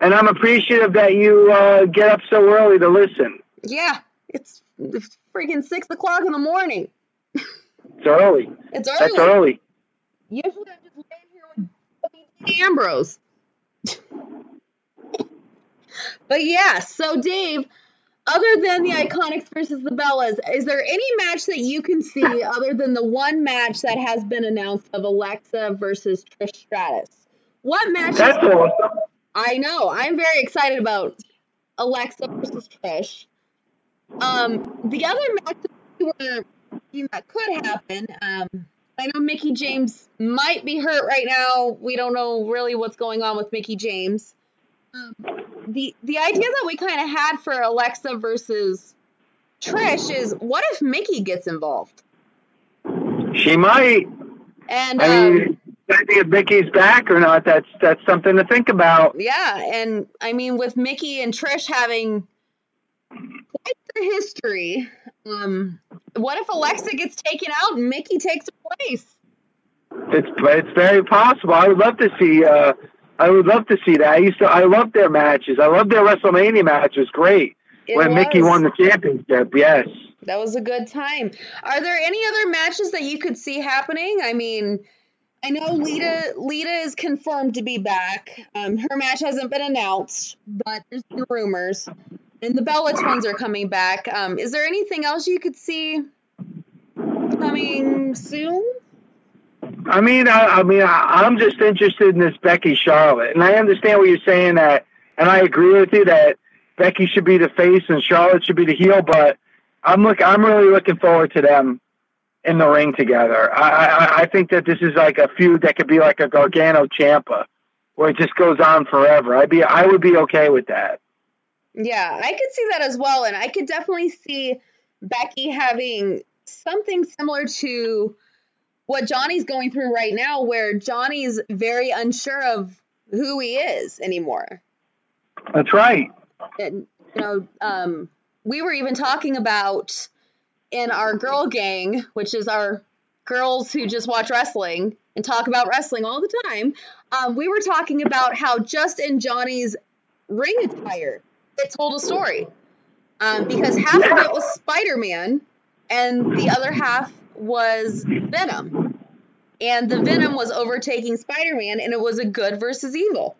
And I'm appreciative that you uh, get up so early to listen. yeah, it's, it's freaking six o'clock in the morning. It's early. It's early. That's early. Usually I'm just laying here with Ambrose. but yeah, so Dave, other than the Iconics versus the Bellas, is there any match that you can see other than the one match that has been announced of Alexa versus Trish Stratus? What match? That's awesome. I know. I'm very excited about Alexa versus Trish. Um, the other match that we were thinking that could happen. Um, I know Mickie James might be hurt right now. We don't know really what's going on with Mickie James. Um, the the idea that we kind of had for Alexa versus Trish is what if Mickie gets involved? She might. And I um, mean, if Mickie's back or not, that's that's something to think about. Yeah, and I mean with Mickie and Trish having quite the history, um, what if Alexa gets taken out and Mickie takes her place? It's it's very possible. I would love to see. Uh, I would love to see that. I used to. I love their matches. I love their WrestleMania match. It was great It when Mickie won the championship. Yes. That was a good time. Are there any other matches that you could see happening? I mean, I know Lita Lita is confirmed to be back. Um, her match hasn't been announced, but there's been rumors. And the Bella twins are coming back. Um, is there anything else you could see coming soon? I mean, I, I mean, I, I'm just interested in this Becky Charlotte, and I understand what you're saying that, and I agree with you that Becky should be the face and Charlotte should be the heel. But I'm look, I'm really looking forward to them in the ring together. I, I, I think that this is like a feud that could be like a Gargano Ciampa, where it just goes on forever. I'd be, I would be okay with that. Yeah, I could see that as well, and I could definitely see Becky having something similar to what Johnny's going through right now, where Johnny's very unsure of who he is anymore. That's right. and you know, um, we were even talking about in our girl gang, which is our girls who just watch wrestling and talk about wrestling all the time. Um, we were talking about how just in Johnny's ring attire, it told a story. Um, because half of it was Spider Man, and the other half was Venom. And the Venom was overtaking Spider Man, and it was a good versus evil.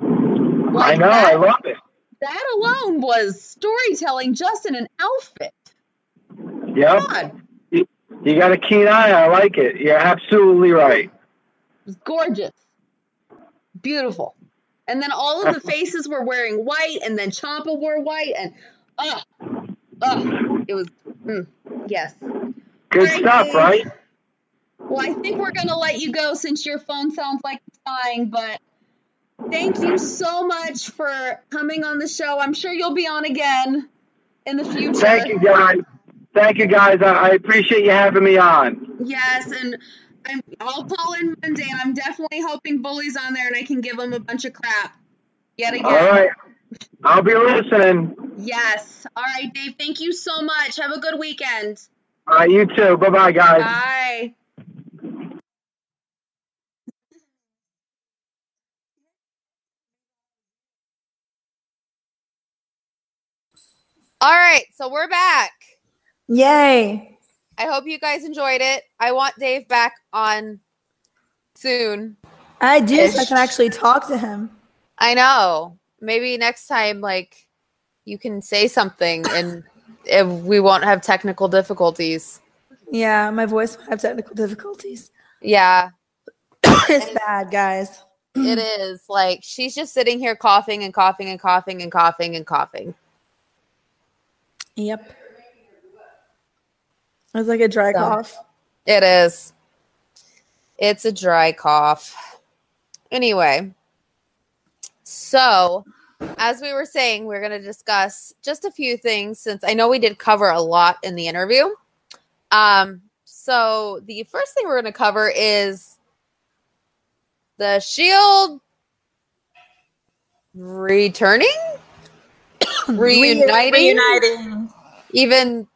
I know. that- I love it. that alone was storytelling just in an outfit. Yep. God, You got a keen eye. I like it. You're absolutely right. it was gorgeous. Beautiful. And then all of the faces were wearing white, and then Ciampa wore white, and ugh, ugh, it was, mm, yes. Good stuff, right? Well, I think we're going to let you go since your phone sounds like it's dying, but thank you so much for coming on the show. I'm sure you'll be on again in the future. Thank you, guys. Thank you, guys. I, I appreciate you having me on. Yes, and I'm, I'll call in Monday, and I'm definitely hoping Bully's on there and I can give him a bunch of crap yet again. All right. I'll be listening. Yes. All right, Dave. Thank you so much. Have a good weekend. All right, you too. Bye bye, guys. Bye. All right, so we're back. Yay. I hope you guys enjoyed it. I want Dave back on soon. I do, so I can actually talk to him. I know. Maybe next time, like, you can say something and if we won't have technical difficulties. Yeah, my voice might have technical difficulties. Yeah, it's bad, guys. it is. Like, she's just sitting here coughing and coughing and coughing and coughing and coughing. Yep. It's like a dry So. cough. It is. It's a dry cough. Anyway, so as we were saying, we're going to discuss just a few things since I know we did cover a lot in the interview. Um, so the first thing we're going to cover is the Shield returning, reuniting, Reuniting. Even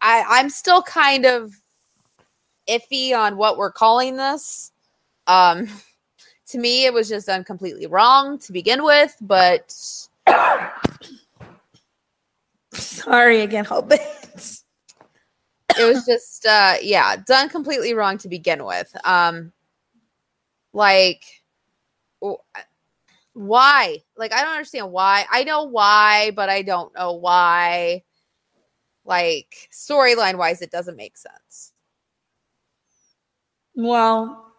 I, I'm still kind of iffy on what we're calling this. Um, to me, it was just done completely wrong to begin with, but Sorry again, hope it. it was just uh yeah, done completely wrong to begin with. Um like why? Like I don't understand why. I know why, but I don't know why. Like storyline wise it doesn't make sense. Well,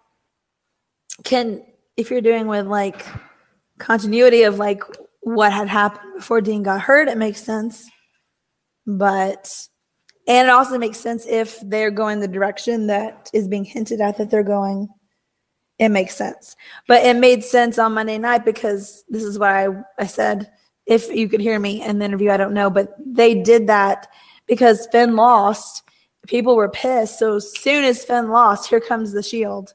can if you're doing with like continuity of like what had happened before Dean got hurt, it makes sense. But and it also makes sense if they're going the direction that is being hinted at that they're going. It makes sense. But it made sense on Monday night because this is what I, I said. If you could hear me in the interview, I don't know. But they did that because Finn lost. People were pissed. So as soon as Finn lost, here comes the shield.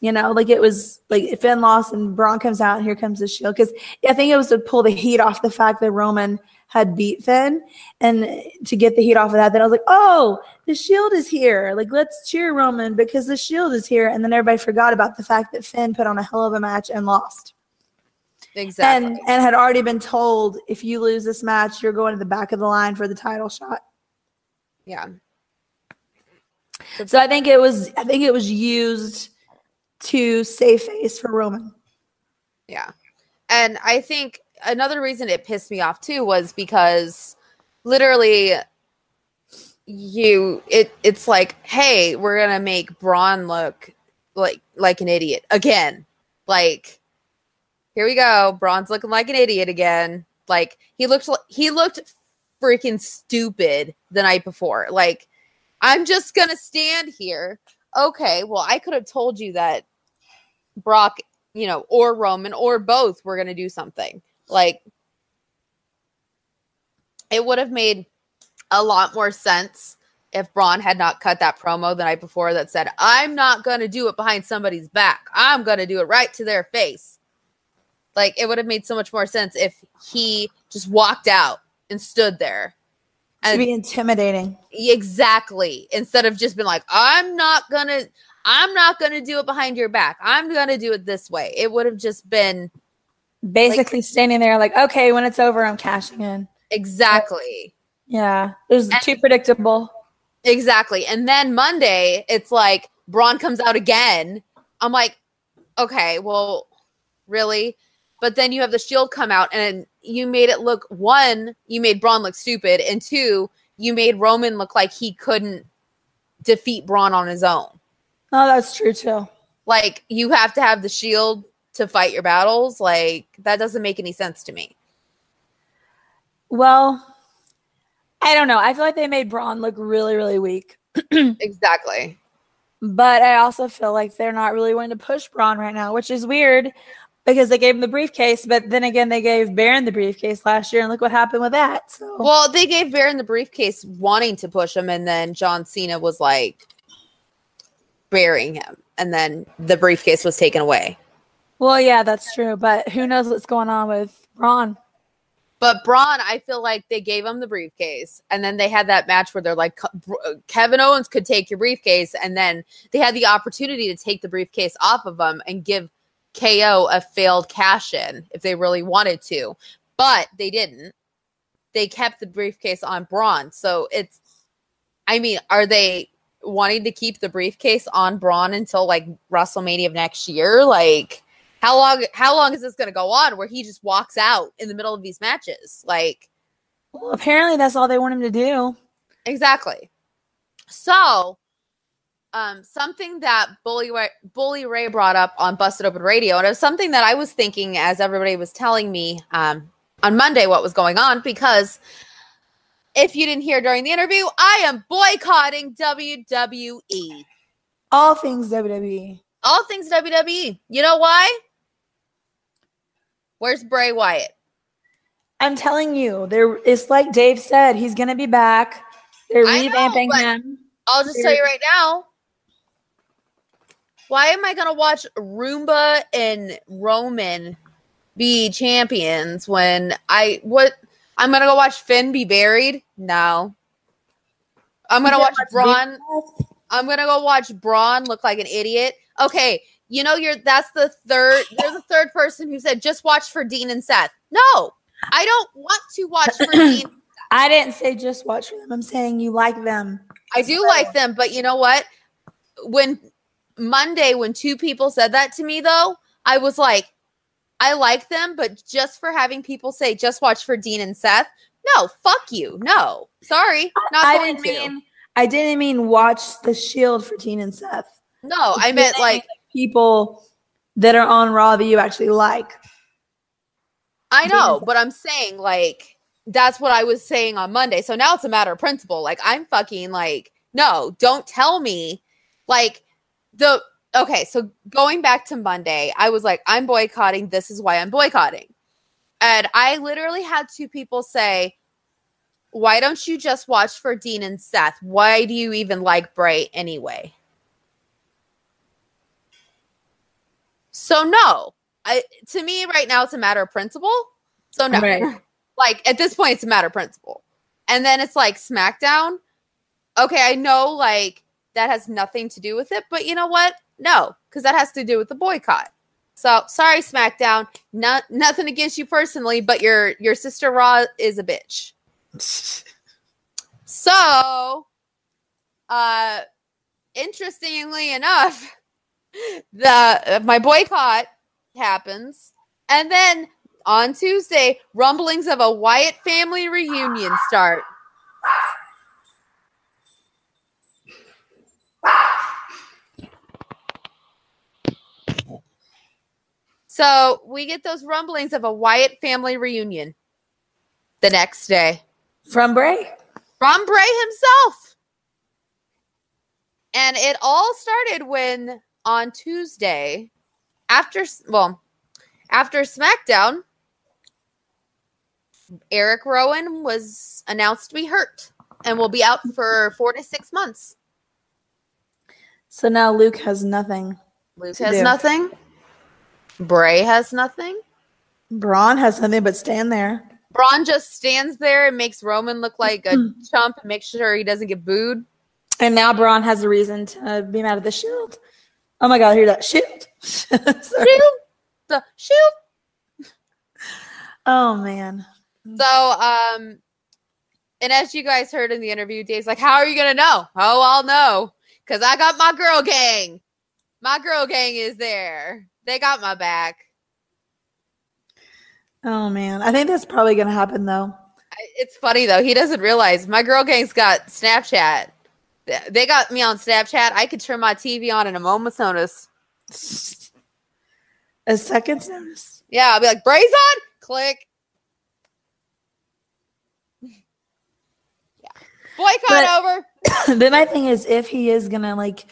You know, like it was like Finn lost and Braun comes out and here comes the shield. Because I think it was to pull the heat off the fact that Roman had beat Finn and to get the heat off of that. Then I was like, oh, the shield is here. Like, let's cheer Roman because the shield is here. And then everybody forgot about the fact that Finn put on a hell of a match and lost. Exactly. And and had already been told if you lose this match, you're going to the back of the line for the title shot. yeah. So I think it was I think it was used to save face for Roman. Yeah. And I think another reason it pissed me off too was because literally you it it's like, hey, we're gonna make Braun look like like an idiot again. Like, here we go. Braun's looking like an idiot again. Like he looked he looked freaking stupid the night before. Like, I'm just gonna stand here. Okay, well, I could have told you that Brock you know, or Roman or both were going to do something. Like it would have made a lot more sense if Braun had not cut that promo the night before that said, I'm not going to do it behind somebody's back. I'm going to do it right to their face. Like it would have made so much more sense if he just walked out and stood there. To And be intimidating. exactly instead of just being like, I'm not gonna I'm not gonna do it behind your back. I'm gonna do it this way. It would have just been Basically standing there like, okay, when it's over, I'm cashing in. exactly. Yeah. It was And- too predictable. Exactly. And then Monday, it's like Braun comes out again. I'm like, okay, well, really? But then you have the Shield come out, and you made it look one, you made Braun look stupid, and two, you made Roman look like he couldn't defeat Braun on his own. Oh, that's true too. Like you have to have the Shield to fight your battles. Like that doesn't make any sense to me. Well, I don't know. I feel like they made Braun look really, really weak. Exactly. But I also feel like they're not really wanting to push Braun right now, which is weird because they gave him the briefcase, but then again, they gave Baron the briefcase last year, and look what happened with that. So, Well, they gave Baron the briefcase wanting to push him, and then John Cena was like burying him, and then the briefcase was taken away. well, yeah, that's true. But who knows what's going on with Braun? But Braun, I feel like they gave him the briefcase, and then they had that match where they're like, uh, Kevin Owens could take your briefcase, and then they had the opportunity to take the briefcase off of him and give KO a failed cash in if they really wanted to, but they didn't. They kept the briefcase on Braun, so it's. I mean, are they wanting to keep the briefcase on Braun until like WrestleMania of next year? Like, how long? How long is this going to go on? Where he just walks out in the middle of these matches? Like, Well, apparently, that's all they want him to do. exactly. So, um, something that Bully Ray, Bully Ray brought up on Busted Open Radio, and it was something that I was thinking as everybody was telling me um, on Monday what was going on because. If you didn't hear during the interview, I am boycotting WWE. All things. WWE. All things WWE. You know why? Where's Bray Wyatt? I'm telling you, there. It's like Dave said, he's going to be back. They're know, revamping him. I'll just tell you right now. Why am I going to watch Roomba and Roman be champions when I what I'm going to go watch Finn be buried? No. I'm going to watch Braun I'm going to go watch Braun look like an idiot. Okay, you know you're that's the third you're the third person who said just watch for Dean and Seth. No. I don't want to watch for Dean I didn't say just watch for them. I'm saying you like them. I do like them, but you know what? When Monday, when two people said that to me, though, I was like, I like them, but just for having people say, just watch for Dean and Seth. No, fuck you. No, sorry, not I didn't to. mean. I didn't mean watch the Shield for Dean and Seth. no, I meant like people that are on Raw that you actually like. I know, but I'm saying like that's what I was saying on Monday. So now it's a matter of principle. Like I'm fucking like, no, don't tell me like the okay, so going back to Monday, I was like, I'm boycotting. This is why I'm boycotting. And I literally had two people say, Why don't you just watch for Dean and Seth? Why do you even like Bray anyway? So no. I to me right now it's a matter of principle. So no. Right. Like at this point it's a matter of principle. And then it's like SmackDown. Okay, I know like that has nothing to do with it, but you know what? No, because that has to do with the boycott. So sorry, SmackDown. Not nothing against you personally, but your your sister Raw is a bitch. So, uh, interestingly enough, the uh, my boycott happens, and then on Tuesday, rumblings of a Wyatt family reunion start. So we get those rumblings of a Wyatt family reunion the next day From Bray. from Bray himself. And it all started when on Tuesday, after well, after SmackDown, Eric Rowan was announced to be hurt and will be out for four to six months. So now Luke has nothing. Luke has do. nothing. Bray has nothing. Braun has nothing but stand there. Braun just stands there and makes Roman look like a chump and makes sure he doesn't get booed. And now Braun has a reason to be mad at the Shield. Oh my God, hear that shield? Shoot the shoot. Oh man. So, um, and as you guys heard in the interview, Dave's like, "How are you gonna know? Oh, I'll know because I got my girl gang. My girl gang is there. They got my back. Oh man. I think that's probably gonna happen though. It's funny though. He doesn't realize my girl gang's got Snapchat. They got me on Snapchat. I could turn my TV on in a moment's notice. A second's notice. Yeah, I'll be like, "Bray's on, click." Yeah, boycott But- over. but my thing is if he is gonna like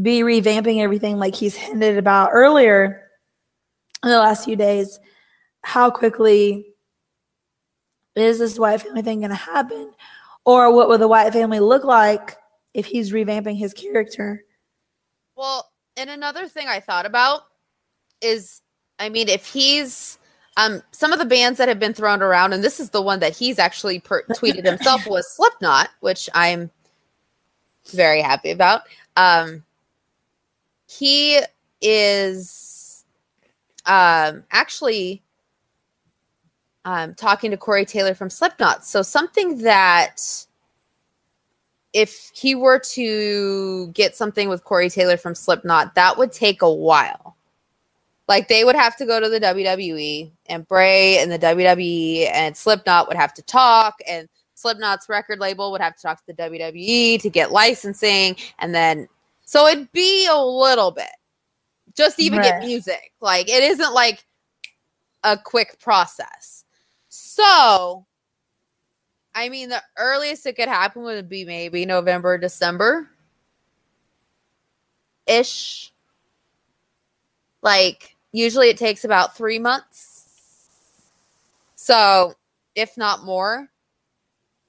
be revamping everything like he's hinted about earlier in the last few days, how quickly is this Wyatt family thing gonna happen? Or what will the Wyatt family look like if he's revamping his character? Well, and another thing I thought about is, I mean, if he's um some of the bands that have been thrown around, and this is the one that he's actually per- tweeted himself was Slipknot, which I'm very happy about. Um, he is um actually um talking to Corey Taylor from Slipknot. So something that if he were to get something with Corey Taylor from Slipknot, that would take a while. Like they would have to go to the WWE and Bray and the WWE and Slipknot would have to talk and Slipknot's record label would have to talk to the WWE to get licensing and then so it'd be a little bit just to even get music. Like it isn't like a quick process. So I mean, the earliest it could happen would be maybe November, December ish. Like, usually it takes about three months. So, if not more.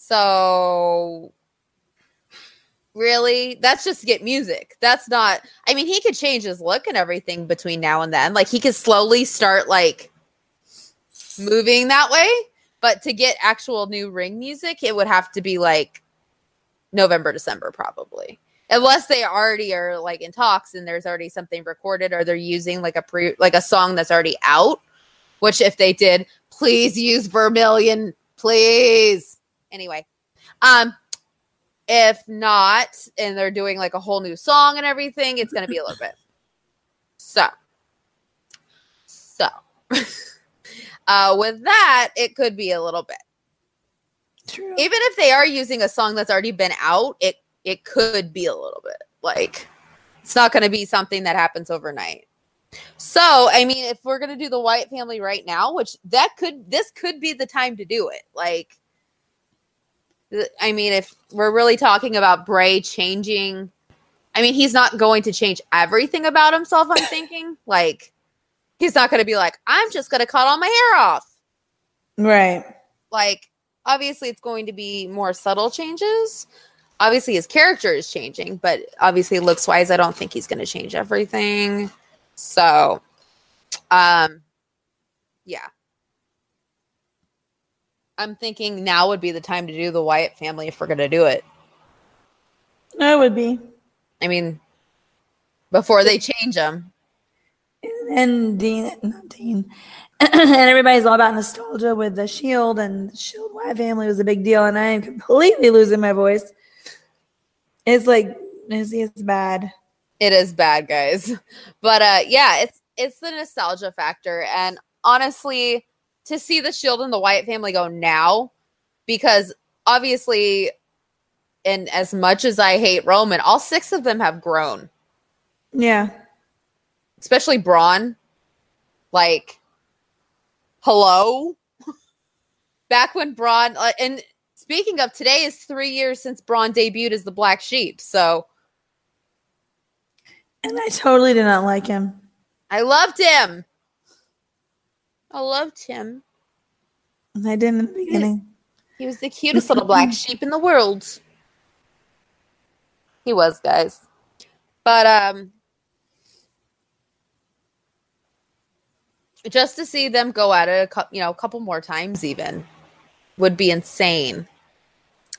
So, really, that's just get music. That's not, I mean, he could change his look and everything between now and then. Like, he could slowly start, like, moving that way. But to get actual new ring music, it would have to be like November, December, probably. Unless they already are like in talks and there's already something recorded or they're using like a pre like a song that's already out. Which if they did, please use Vermilion, please. Anyway. Um if not, and they're doing like a whole new song and everything, it's gonna be a little bit. So so uh with that, it could be a little bit True. even if they are using a song that's already been out, it it could be a little bit like it's not going to be something that happens overnight. So, I mean, if we're going to do the Wyatt Family right now, which that could this could be the time to do it. Like I mean, if we're really talking about Bray changing I mean, he's not going to change everything about himself, I'm thinking. Like he's not going to be like, "I'm just going to cut all my hair off." Right. like obviously it's going to be more subtle changes obviously his character is changing but obviously looks wise i don't think he's going to change everything so um yeah i'm thinking now would be the time to do the wyatt family if we're going to do it That would be. i mean before they change them And Dean, not Dean, and everybody's all about nostalgia with the Shield and the Shield Wyatt family was a big deal, and I am completely losing my voice. It's like it's, it's bad. It is bad, guys. But uh yeah, it's it's the nostalgia factor. And honestly, to see the Shield and the Wyatt family go now, because obviously, and as much as I hate Roman, all six of them have grown, Yeah, especially Braun. Like, hello? Back when Braun, uh, and speaking of today, is three years since Braun debuted as the Black Sheep. So and I totally did not like him. I loved him. I loved him. I didn't in the beginning. He was the cutest little black sheep in the world. He was, guys. But um just to see them go at it, a you know, a couple more times even would be insane.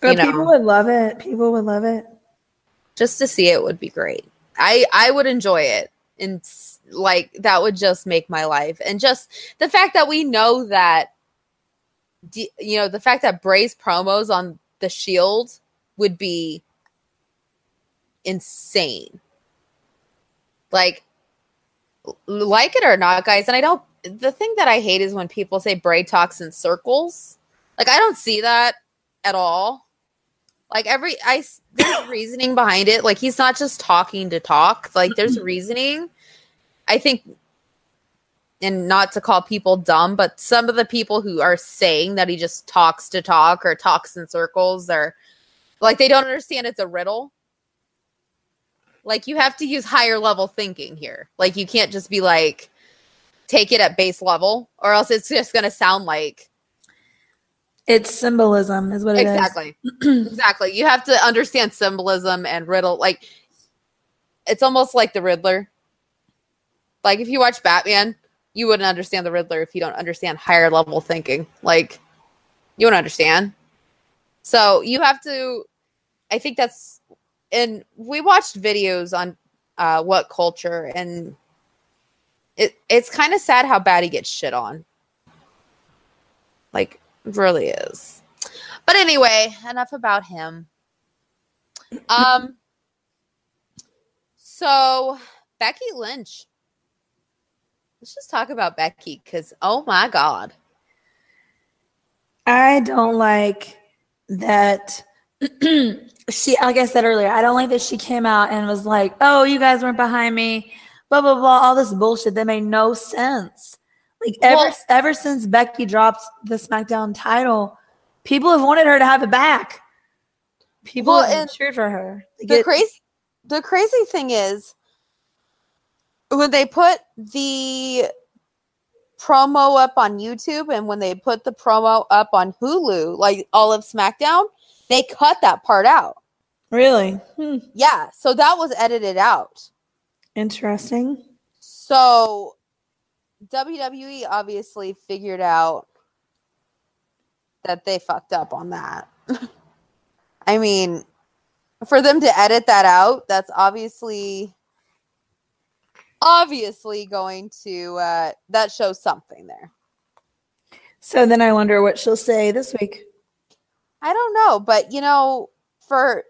But You know. people would love it. People would love it. Just to see it would be great. I I would enjoy it, and like that would just make my life. And just the fact that we know that, you know, the fact that Bray's promos on the Shield would be insane. Like, like it or not, guys. And I don't. The thing that I hate is when people say Bray talks in circles. Like, I don't see that at all. Like every I there's reasoning behind it. Like he's not just talking to talk. Like there's reasoning. I think and not to call people dumb, but some of the people who are saying that he just talks to talk or talks in circles are like they don't understand it's a riddle. Like you have to use higher level thinking here. Like you can't just be like take it at base level or else it's just going to sound like It's symbolism, is what it is. exactly exactly you have to understand symbolism and riddle like it's almost like the riddler like if you watch batman you wouldn't understand the riddler if you don't understand higher level thinking like you wouldn't understand so you have to i think that's and we watched videos on uh WhatCulture and it it's kind of sad how bad he gets shit on like really is but anyway, enough about him. Um so Becky Lynch. Let's just talk about Becky cuz oh my god. I don't like that she like I said earlier, I don't like that she came out and was like, "Oh, you guys weren't behind me." Blah blah blah, all this bullshit that made no sense. Like ever Well- ever since Becky dropped the SmackDown title, people have wanted her to have it back. People Well, have cheered for her. Like, The it- crazy the crazy thing is when they put the promo up on YouTube and when they put the promo up on Hulu, like all of SmackDown, they cut that part out. really Hmm. Yeah, so that was edited out. interesting. So WWE obviously figured out that they fucked up on that. I mean, for them to edit that out, that's obviously obviously going to uh that shows something there. So then I wonder what she'll say this week. I don't know, but you know, for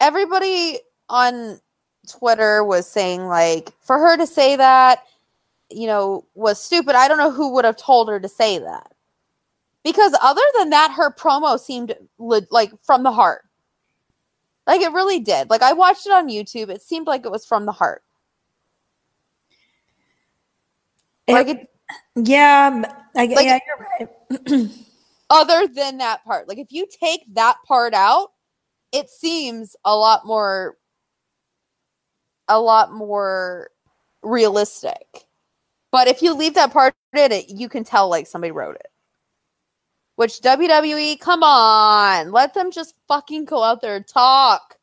everybody on Twitter was saying like for her to say that, you know, was stupid. I don't know who would have told her to say that. Because other than that, her promo seemed le- like from the heart. Like it really did. Like I watched it on YouTube. It seemed like it was from the heart. Like Yeah, I, Like- yeah, you're right. other than that part. Like if you take that part out, it seems a lot more a lot more realistic. But if you leave that part in it, you can tell like somebody wrote it. Which WWE, come on, let them just fucking go out there and talk.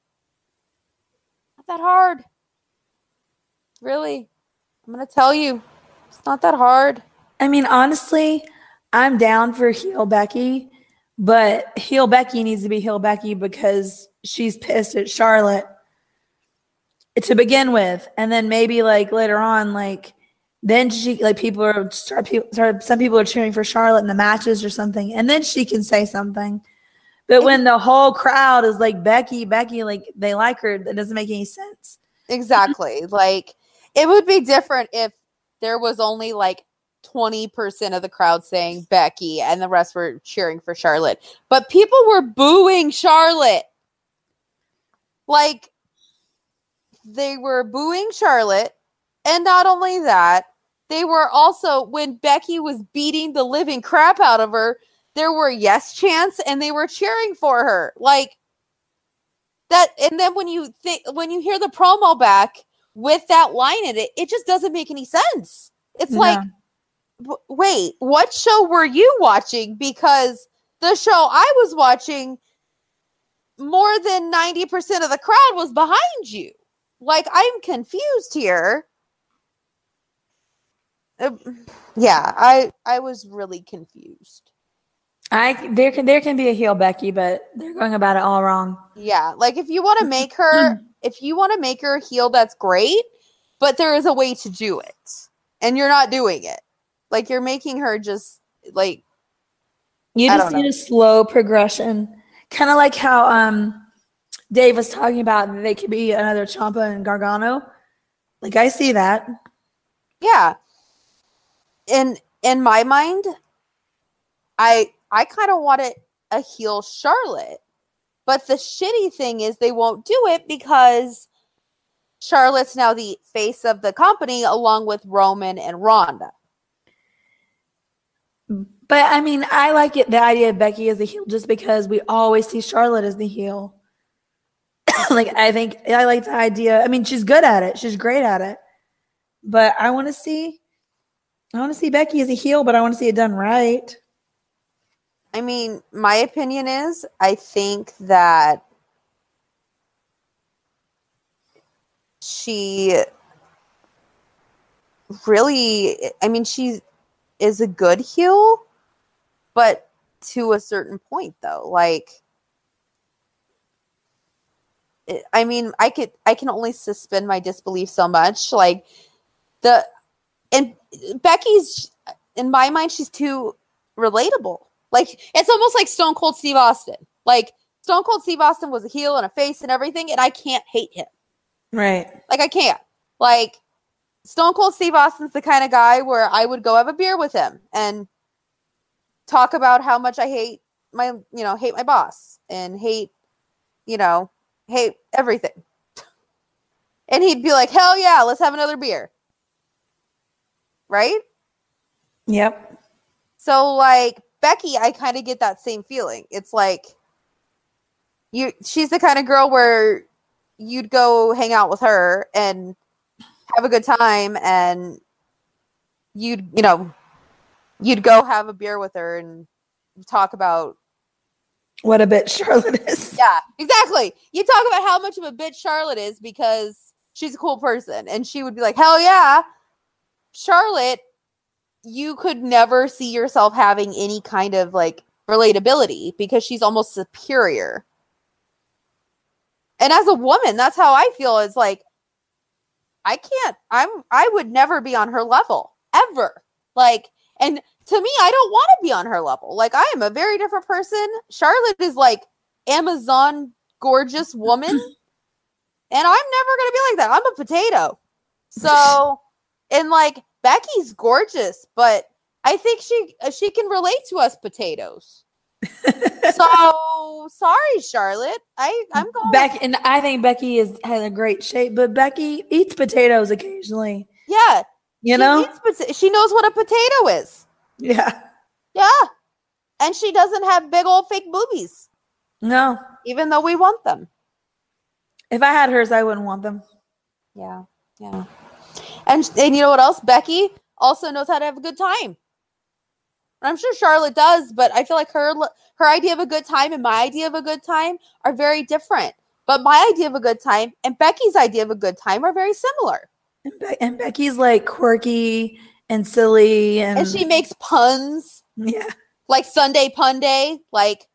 Not that hard. Really. I'm gonna tell you. It's not that hard. I mean, honestly, I'm down for heel Becky, but heel Becky needs to be heel Becky because she's pissed at Charlotte to begin with, and then maybe like later on, like then she like people are start people start some people are cheering for Charlotte in the matches or something, and then she can say something. But when the whole crowd is like Becky, Becky, like they like her, that doesn't make any sense. Exactly. like it would be different if there was only like 20% of the crowd saying Becky and the rest were cheering for Charlotte. But people were booing Charlotte. Like they were booing Charlotte. And not only that, they were also when Becky was beating the living crap out of her, there were yes chants and they were cheering for her. Like that and then when you think when you hear the promo back with that line in it, it just doesn't make any sense. It's like w- wait, what show were you watching? Because the show I was watching, more than 90% of the crowd was behind you. Like, I'm confused here. uh, yeah, I I was really confused. I there can there can be a heel Becky, but they're going about it all wrong. Yeah, like if you want to make her, if you want to make her a heel, that's great, but there is a way to do it, and you're not doing it. Like you're making her just like You just need a slow progression, kind of like how um Dave was talking about. They could be another Ciampa and Gargano. Like I see that. yeah. In in my mind, I I kind of wanted a heel Charlotte, but the shitty thing is they won't do it because Charlotte's now the face of the company along with Roman and Ronda. But I mean, I like it the idea of Becky as a heel just because we always see Charlotte as the heel. like I think I like the idea. I mean, she's good at it. She's great at it. But I want to see I want to see Becky as a heel, but I want to see it done right. I mean, my opinion is I think that she really I mean she is a good heel, but to a certain point though. Like I mean, I could I can only suspend my disbelief so much. Like the and Becky's in my mind she's too relatable. Like it's almost like Stone Cold Steve Austin. Like Stone Cold Steve Austin was a heel and a face and everything, and I can't hate him. Right. Like I can't. Like Stone Cold Steve Austin's the kind of guy where I would go have a beer with him and talk about how much I hate my, you know, hate my boss and hate, you know, hate everything. And he'd be like, "Hell yeah, let's have another beer." Right? Yep. So like Becky, I kind of get that same feeling. It's like you she's the kind of girl where you'd go hang out with her and have a good time and you'd, you know, you'd go have a beer with her and talk about What a bitch Charlotte is. yeah, exactly. You talk about how much of a bitch Charlotte is because she's a cool person. And she would be like, hell yeah. Charlotte, you could never see yourself having any kind of like relatability because she's almost superior. And as a woman, that's how I feel. It's like, I can't, I'm, I would never be on her level ever. Like, and to me, I don't want to be on her level. Like, I am a very different person. Charlotte is like Amazon gorgeous woman. and I'm never going to be like that. I'm a potato. So, and like Becky's gorgeous, but I think she uh, she can relate to us potatoes. so sorry, Charlotte. I I'm going. Becky and I think Becky is has a great shape, but Becky eats potatoes occasionally. yeah, You she know? eats she knows what a potato is. Yeah. Yeah, and she doesn't have big old fake boobies, No. even though we want them. If I had hers, I wouldn't want them. Yeah, yeah. And and you know what else? Becky also knows how to have a good time. And I'm sure Charlotte does, but I feel like her her idea of a good time and my idea of a good time are very different. But my idea of a good time and Becky's idea of a good time are very similar. And, Be- and Becky's like quirky and silly and, And she makes puns yeah. like Sunday Pun Day, like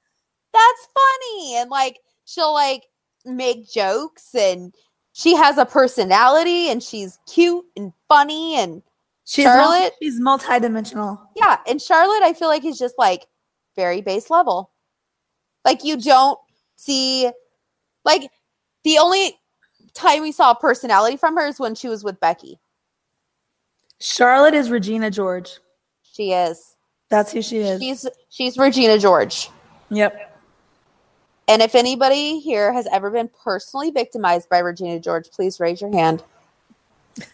that's funny, and like she'll like make jokes, and she has a personality, and she's cute and funny, and She's Charlotte? Multi- she's multidimensional. yeah, and Charlotte, I feel like is just like very base level. Like you don't see, like the only time we saw personality from her is when she was with Becky. Charlotte is Regina George. She is. That's who she is. She's she's Regina George. yep. And if anybody here has ever been personally victimized by Regina George, please raise your hand.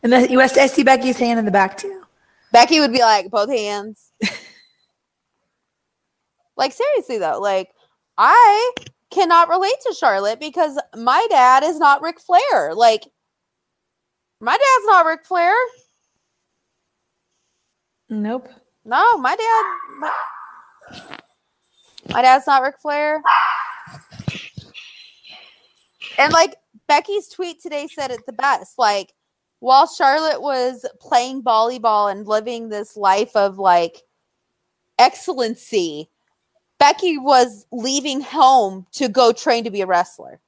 And the, you I see Becky's hand in the back too. Becky would be like, both hands. like, seriously, though, like, I cannot relate to Charlotte because my dad is not Ric Flair. Like, my dad's not Ric Flair. Nope. No, my dad. My, my dad's not Ric Flair. And like Becky's tweet today said it the best. Like, while Charlotte was playing volleyball and living this life of like excellency, Becky was leaving home to go train to be a wrestler.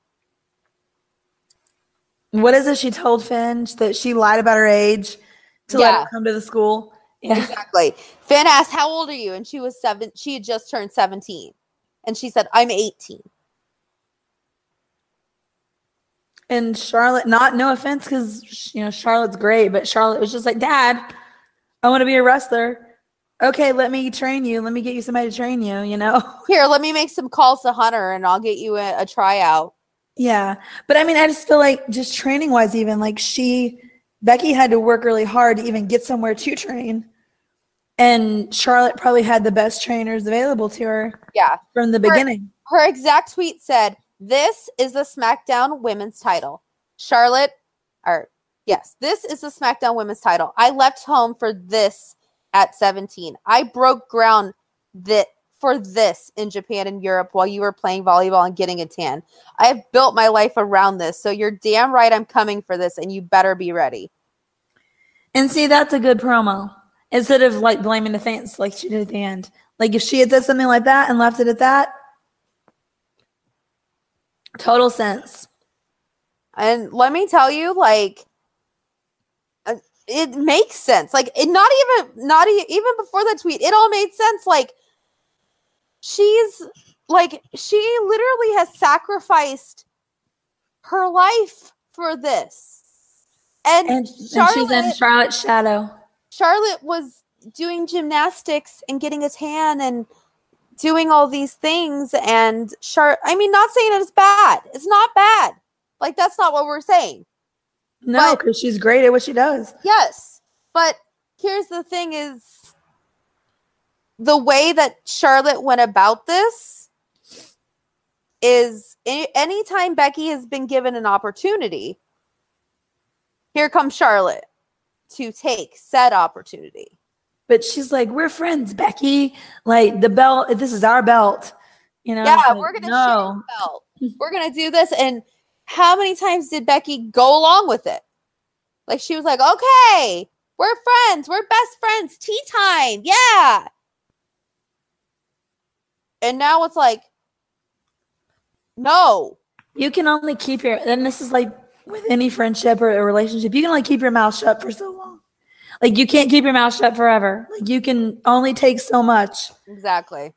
What is it she told Finn that she lied about her age to let Yeah. her come to the school? Yeah. Exactly. Finn asked, How old are you? And she was seven. She had just turned 17. And she said, I'm 18. And Charlotte, not no offense, because you know Charlotte's great, but Charlotte was just like, Dad, I want to be a wrestler. Okay, let me train you. Let me get you somebody to train you. You know. Here, let me make some calls to Hunter and I'll get you a, a tryout. Yeah. But I mean, I just feel like just training wise, even like she, Becky had to work really hard to even get somewhere to train. And Charlotte probably had the best trainers available to her Yeah. from the Right. beginning. Her exact tweet said, This is the SmackDown women's title. Charlotte, or yes, this is the SmackDown women's title. I left home for this at 17. I broke ground that for this in Japan and Europe while you were playing volleyball and getting a tan. I have built my life around this. So you're damn right I'm coming for this and you better be ready. And see, that's a good promo. Instead of like blaming the fans like she did at the end. Like if she had said something like that and left it at that, total sense. And let me tell you, like, uh, it makes sense. Like, it not even, not e- even before the tweet, it all made sense. Like, she's like, she literally has sacrificed her life for this. And, And, and she's Charlotte, in Charlotte's shadow. Charlotte was doing gymnastics and getting a tan and doing all these things. And Char, I mean, not saying it's bad. It's not bad. Like, that's not what we're saying. No, because she's great at what she does. Yes. But here's the thing is the way that Charlotte went about this is anytime Becky has been given an opportunity, here comes Charlotte to take said opportunity. But she's like, we're friends, Becky. Like the belt, this is our belt. You know? yeah, like, we're gonna no. belt. We're gonna do this. And how many times did Becky go along with it? Like she was like, okay, we're friends, we're best friends, tea time, yeah. And now it's like, no, You can only keep your, and this is like with any friendship or a relationship, you can only keep your mouth shut for so long. Like you can't keep your mouth shut forever. Like you can only take so much. exactly.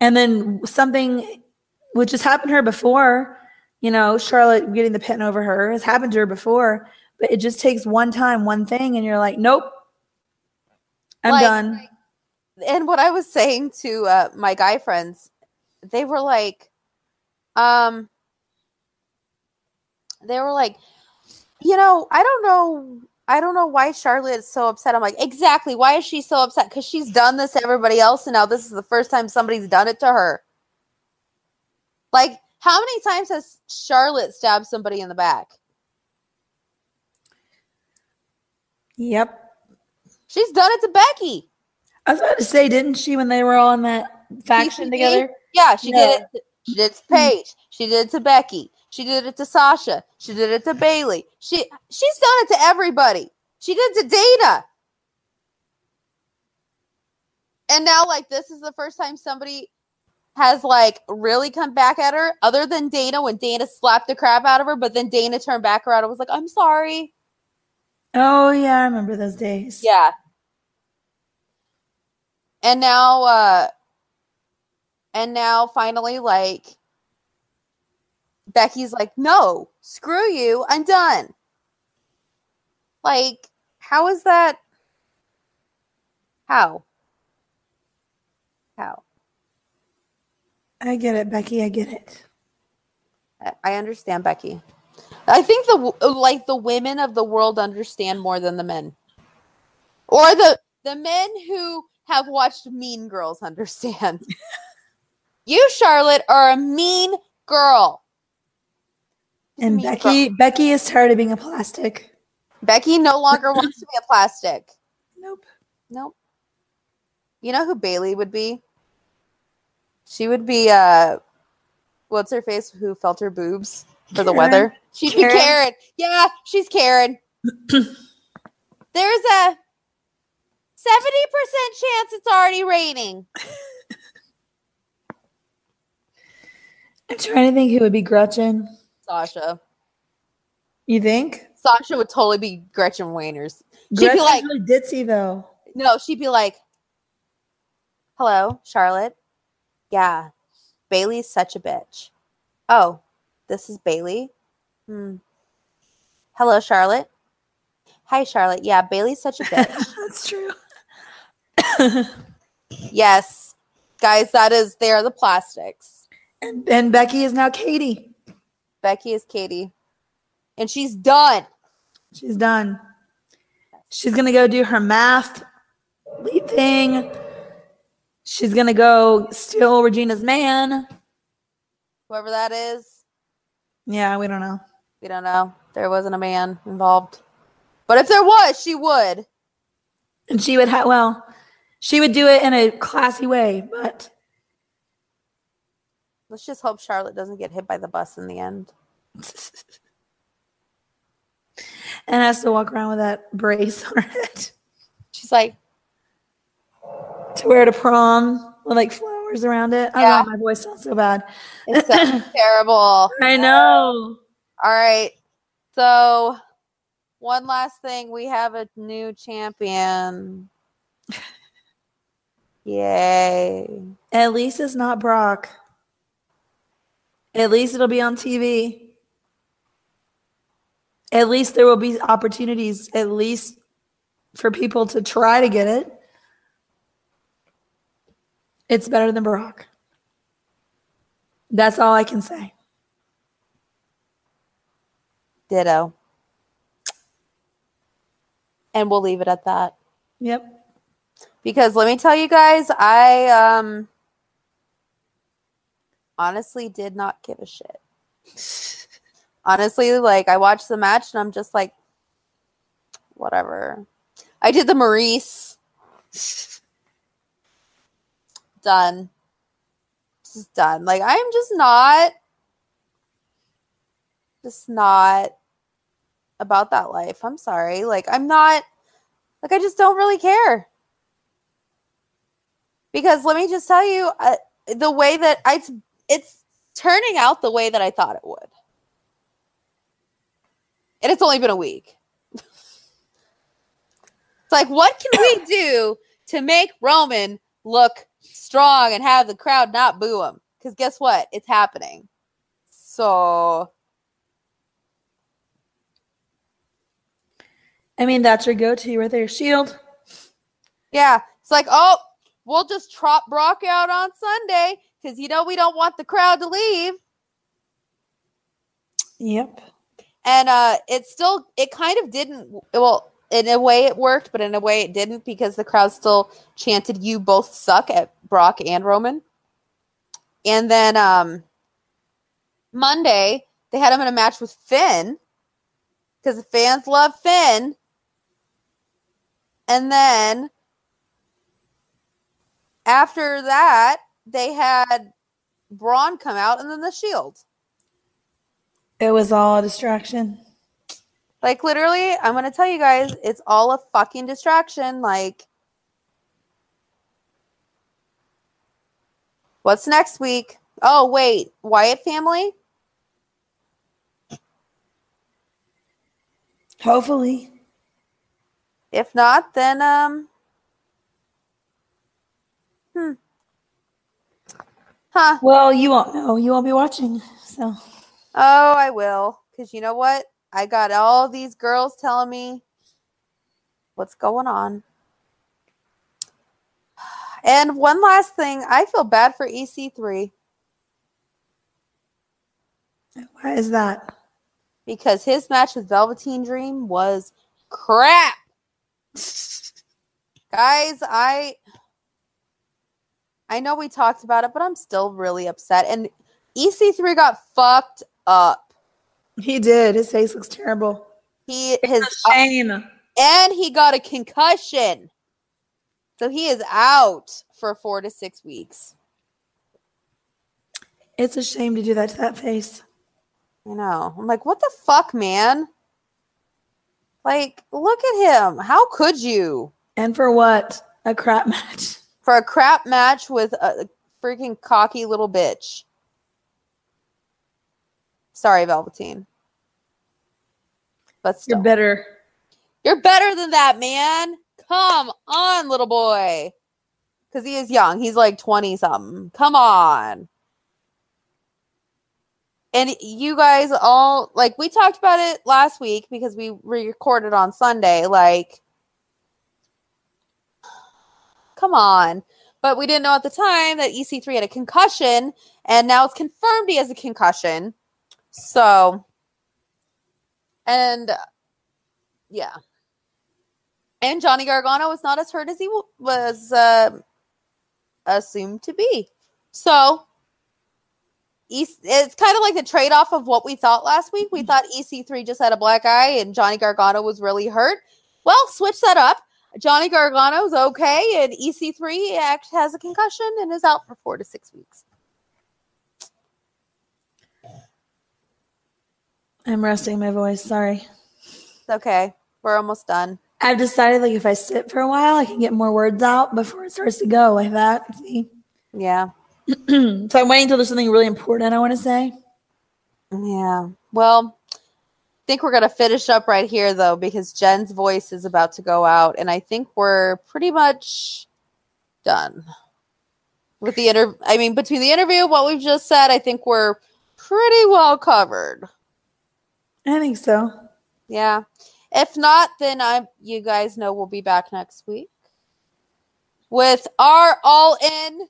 And then something which has happened to her before, you know, Charlotte getting the pen over her has happened to her before, but it just takes one time, one thing, and you're like, nope, I'm Like- done. And what I was saying to uh, my guy friends, they were like, um, they were like, you know, I don't know, I don't know why Charlotte is so upset. I'm like, exactly. Why is she so upset? Because she's done this to everybody else, and now this is the first time somebody's done it to her. Like, how many times has Charlotte stabbed somebody in the back? Yep. She's done it to Becky. I was about to say, didn't she when they were all in that faction together? Yeah, she Yeah. did it. She did it to Paige. She did it to Becky. She did it to Sasha. She did it to Bayley. She she's done it to everybody. She did it to Dana. And now, like, this is the first time somebody has like really come back at her, other than Dana when Dana slapped the crap out of her, but then Dana turned back around and was like, I'm sorry. Oh yeah, I remember those days. Yeah. And now uh and now finally like Becky's like, "No, screw you. I'm done." Like, how is that How? How? I get it, Becky. I get it. I- I understand Becky. I think the like the women of the world understand more than the men. Or the the men who have watched Mean Girls understand. you Charlotte are a mean girl. She's And mean Becky, girl. Becky is tired of being a plastic. Becky no longer wants to be a plastic. Nope. Nope. You know who Bayley would be? She would be uh what's her face who felt her boobs for the weather? She'd Karen? be Karen. Yeah, she's Karen. There's a 70% chance it's already raining. I'm trying to think who would be Gretchen. Sasha. You think? Sasha would totally be Gretchen Wieners. She'd be like, really ditzy though. no, she'd be like, hello, Charlotte. Yeah, Bayley's such a bitch. Oh, this is Bailey. Hmm. Hello, Charlotte. Hi, Charlotte. Yeah, Bayley's such a bitch. That's true. yes, guys, that is, they are the plastics. and, and Becky is now Cady. Becky is Cady. And she's done. She's done. She's gonna go do her math thing. She's gonna go steal Regina's man. Whoever that is, Yeah, we don't know. we don't know. There wasn't a man involved. But if there was, she would. And she would have well, she would do it in a classy way, but Let's just hope Charlotte doesn't get hit by the bus in the end. and has to walk around with that brace on her head She's like, to wear to prom with like flowers around it. Yeah. don't my voice sounds so bad. it sounds terrible. I know. All right. So, one last thing. We have a new champion. Yay. At least it's not Brock. At least it'll be on TV. At least there will be opportunities, at least for people to try to get it. It's better than Brock. That's all I can say. Ditto. And we'll leave it at that. Yep. Because let me tell you guys, I um honestly did not give a shit. honestly, like I watched the match and I'm just like, whatever. I did the Maurice. done. This is done. Like I'm just not just not about that life. I'm sorry. Like I'm not like I just don't really care. Because let me just tell you, uh, the way that I, it's it's turning out the way that I thought it would, and it's only been a week. it's like, what can we do to make Roman look strong and have the crowd not boo him? Because guess what? It's happening. So I mean, that's your go to right there. Shield. Yeah, it's like, oh, we'll just trot Brock out on Sunday because you know we don't want the crowd to leave. Yep. And uh it still it kind of didn't well, in a way it worked, but in a way it didn't because the crowd still chanted you both suck at Brock and Roman. And then um Monday, they had him in a match with Finn because the fans love Finn. And then after that, they had Braun come out and then the Shield. It was all a distraction. Like literally, I'm gonna tell you guys, it's all a fucking distraction. Like, what's next week? Oh wait, Wyatt family. Hopefully. If not, then um, hmm, huh? Well, you won't know. You won't be watching. So Oh, I will, because you know what? I got all these girls telling me what's going on. And one last thing, I feel bad for EC3 why is that? because his match with Velveteen Dream was crap. Guys, I I know we talked about it, but I'm still really upset. And EC3 got fucked up. He did. His face looks terrible. He his Shame. and he got a concussion. So he is out for 4 to 6 weeks. It's a shame to do that to that face. I know. I'm like, "What the fuck, man?" Like, look at him. How could you? And for what? A crap match. For a crap match with a freaking cocky little bitch. Sorry, Velveteen. But still. You're better. You're better than that, man. Come on, little boy. Because he is young. He's like 20 something. Come on. And you guys all, like, we talked about it last week because we recorded on Sunday. Like, come on. But we didn't know at the time that EC3 had a concussion, and now it's confirmed he has a concussion. So, and yeah. And Johnny Gargano was not as hurt as he w- was uh, assumed to be. So, it's kind of like the trade off of what we thought last week. We thought EC3 just had a black eye and Johnny Gargano was really hurt. Well, switch that up. Johnny Gargano's okay, and EC3 act has a concussion and is out for four to six weeks. I'm resting my voice. Sorry. It's okay. We're almost done. I've decided like if I sit for a while, I can get more words out before it starts to go like that. See? Yeah. so I'm waiting until there's something really important I want to say. Yeah. Well, think we're going to finish up right here though because Jen's voice is about to go out and I think we're pretty much done. With the inter I mean between the interview what we've just said, I think we're pretty well covered. I think so. Yeah. If not, then I you guys know we'll be back next week with our all in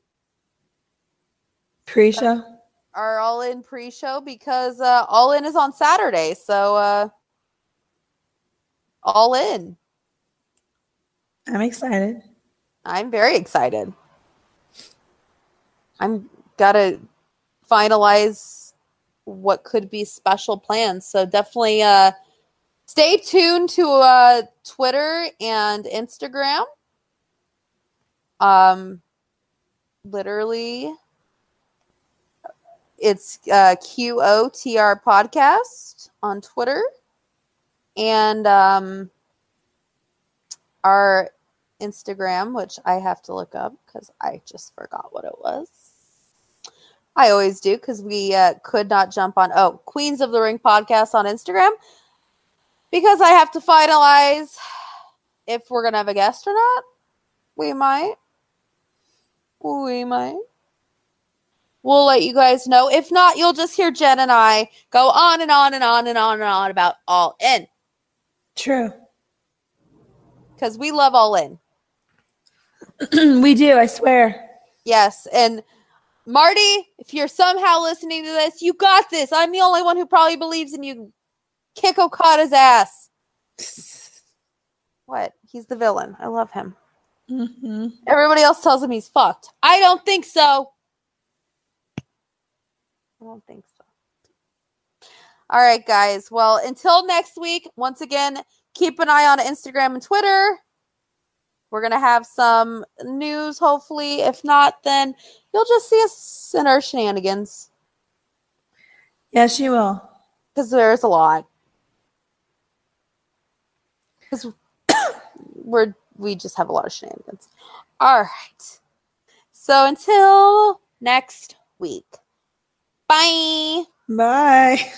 pre-show. Our all in pre-show because uh all in is on Saturday. So uh all in. I'm excited. I'm very excited. I'm gotta finalize what could be special plans. So definitely uh stay tuned to uh Twitter and Instagram. Um literally it's uh QOTR podcast on Twitter. And um our Instagram, which I have to look up because I just forgot what it was. I always do because we uh, could not jump on. Oh, Queens of the Ring podcast on Instagram because I have to finalize if we're gonna have a guest or not. We might. We might. We'll let you guys know. If not, you'll just hear Jen and I go on and on and on and on and on about all in True. because we love all in. we do, I swear. Yes. And Marty, if you're somehow listening to this, you got this. I'm the only one who probably believes in you. Kick Okada's ass. What? He's the villain. I love him. hmm Everybody else tells him he's fucked. I don't think so. I don't think so. All right, guys. Well, until next week, once again, keep an eye on Instagram and Twitter. We're going to have some news, hopefully. If not, then you'll just see us in our shenanigans Yes, you will. because there's a lot. Because we're we just have a lot of shenanigans. All right. So until next week. Bye. Bye.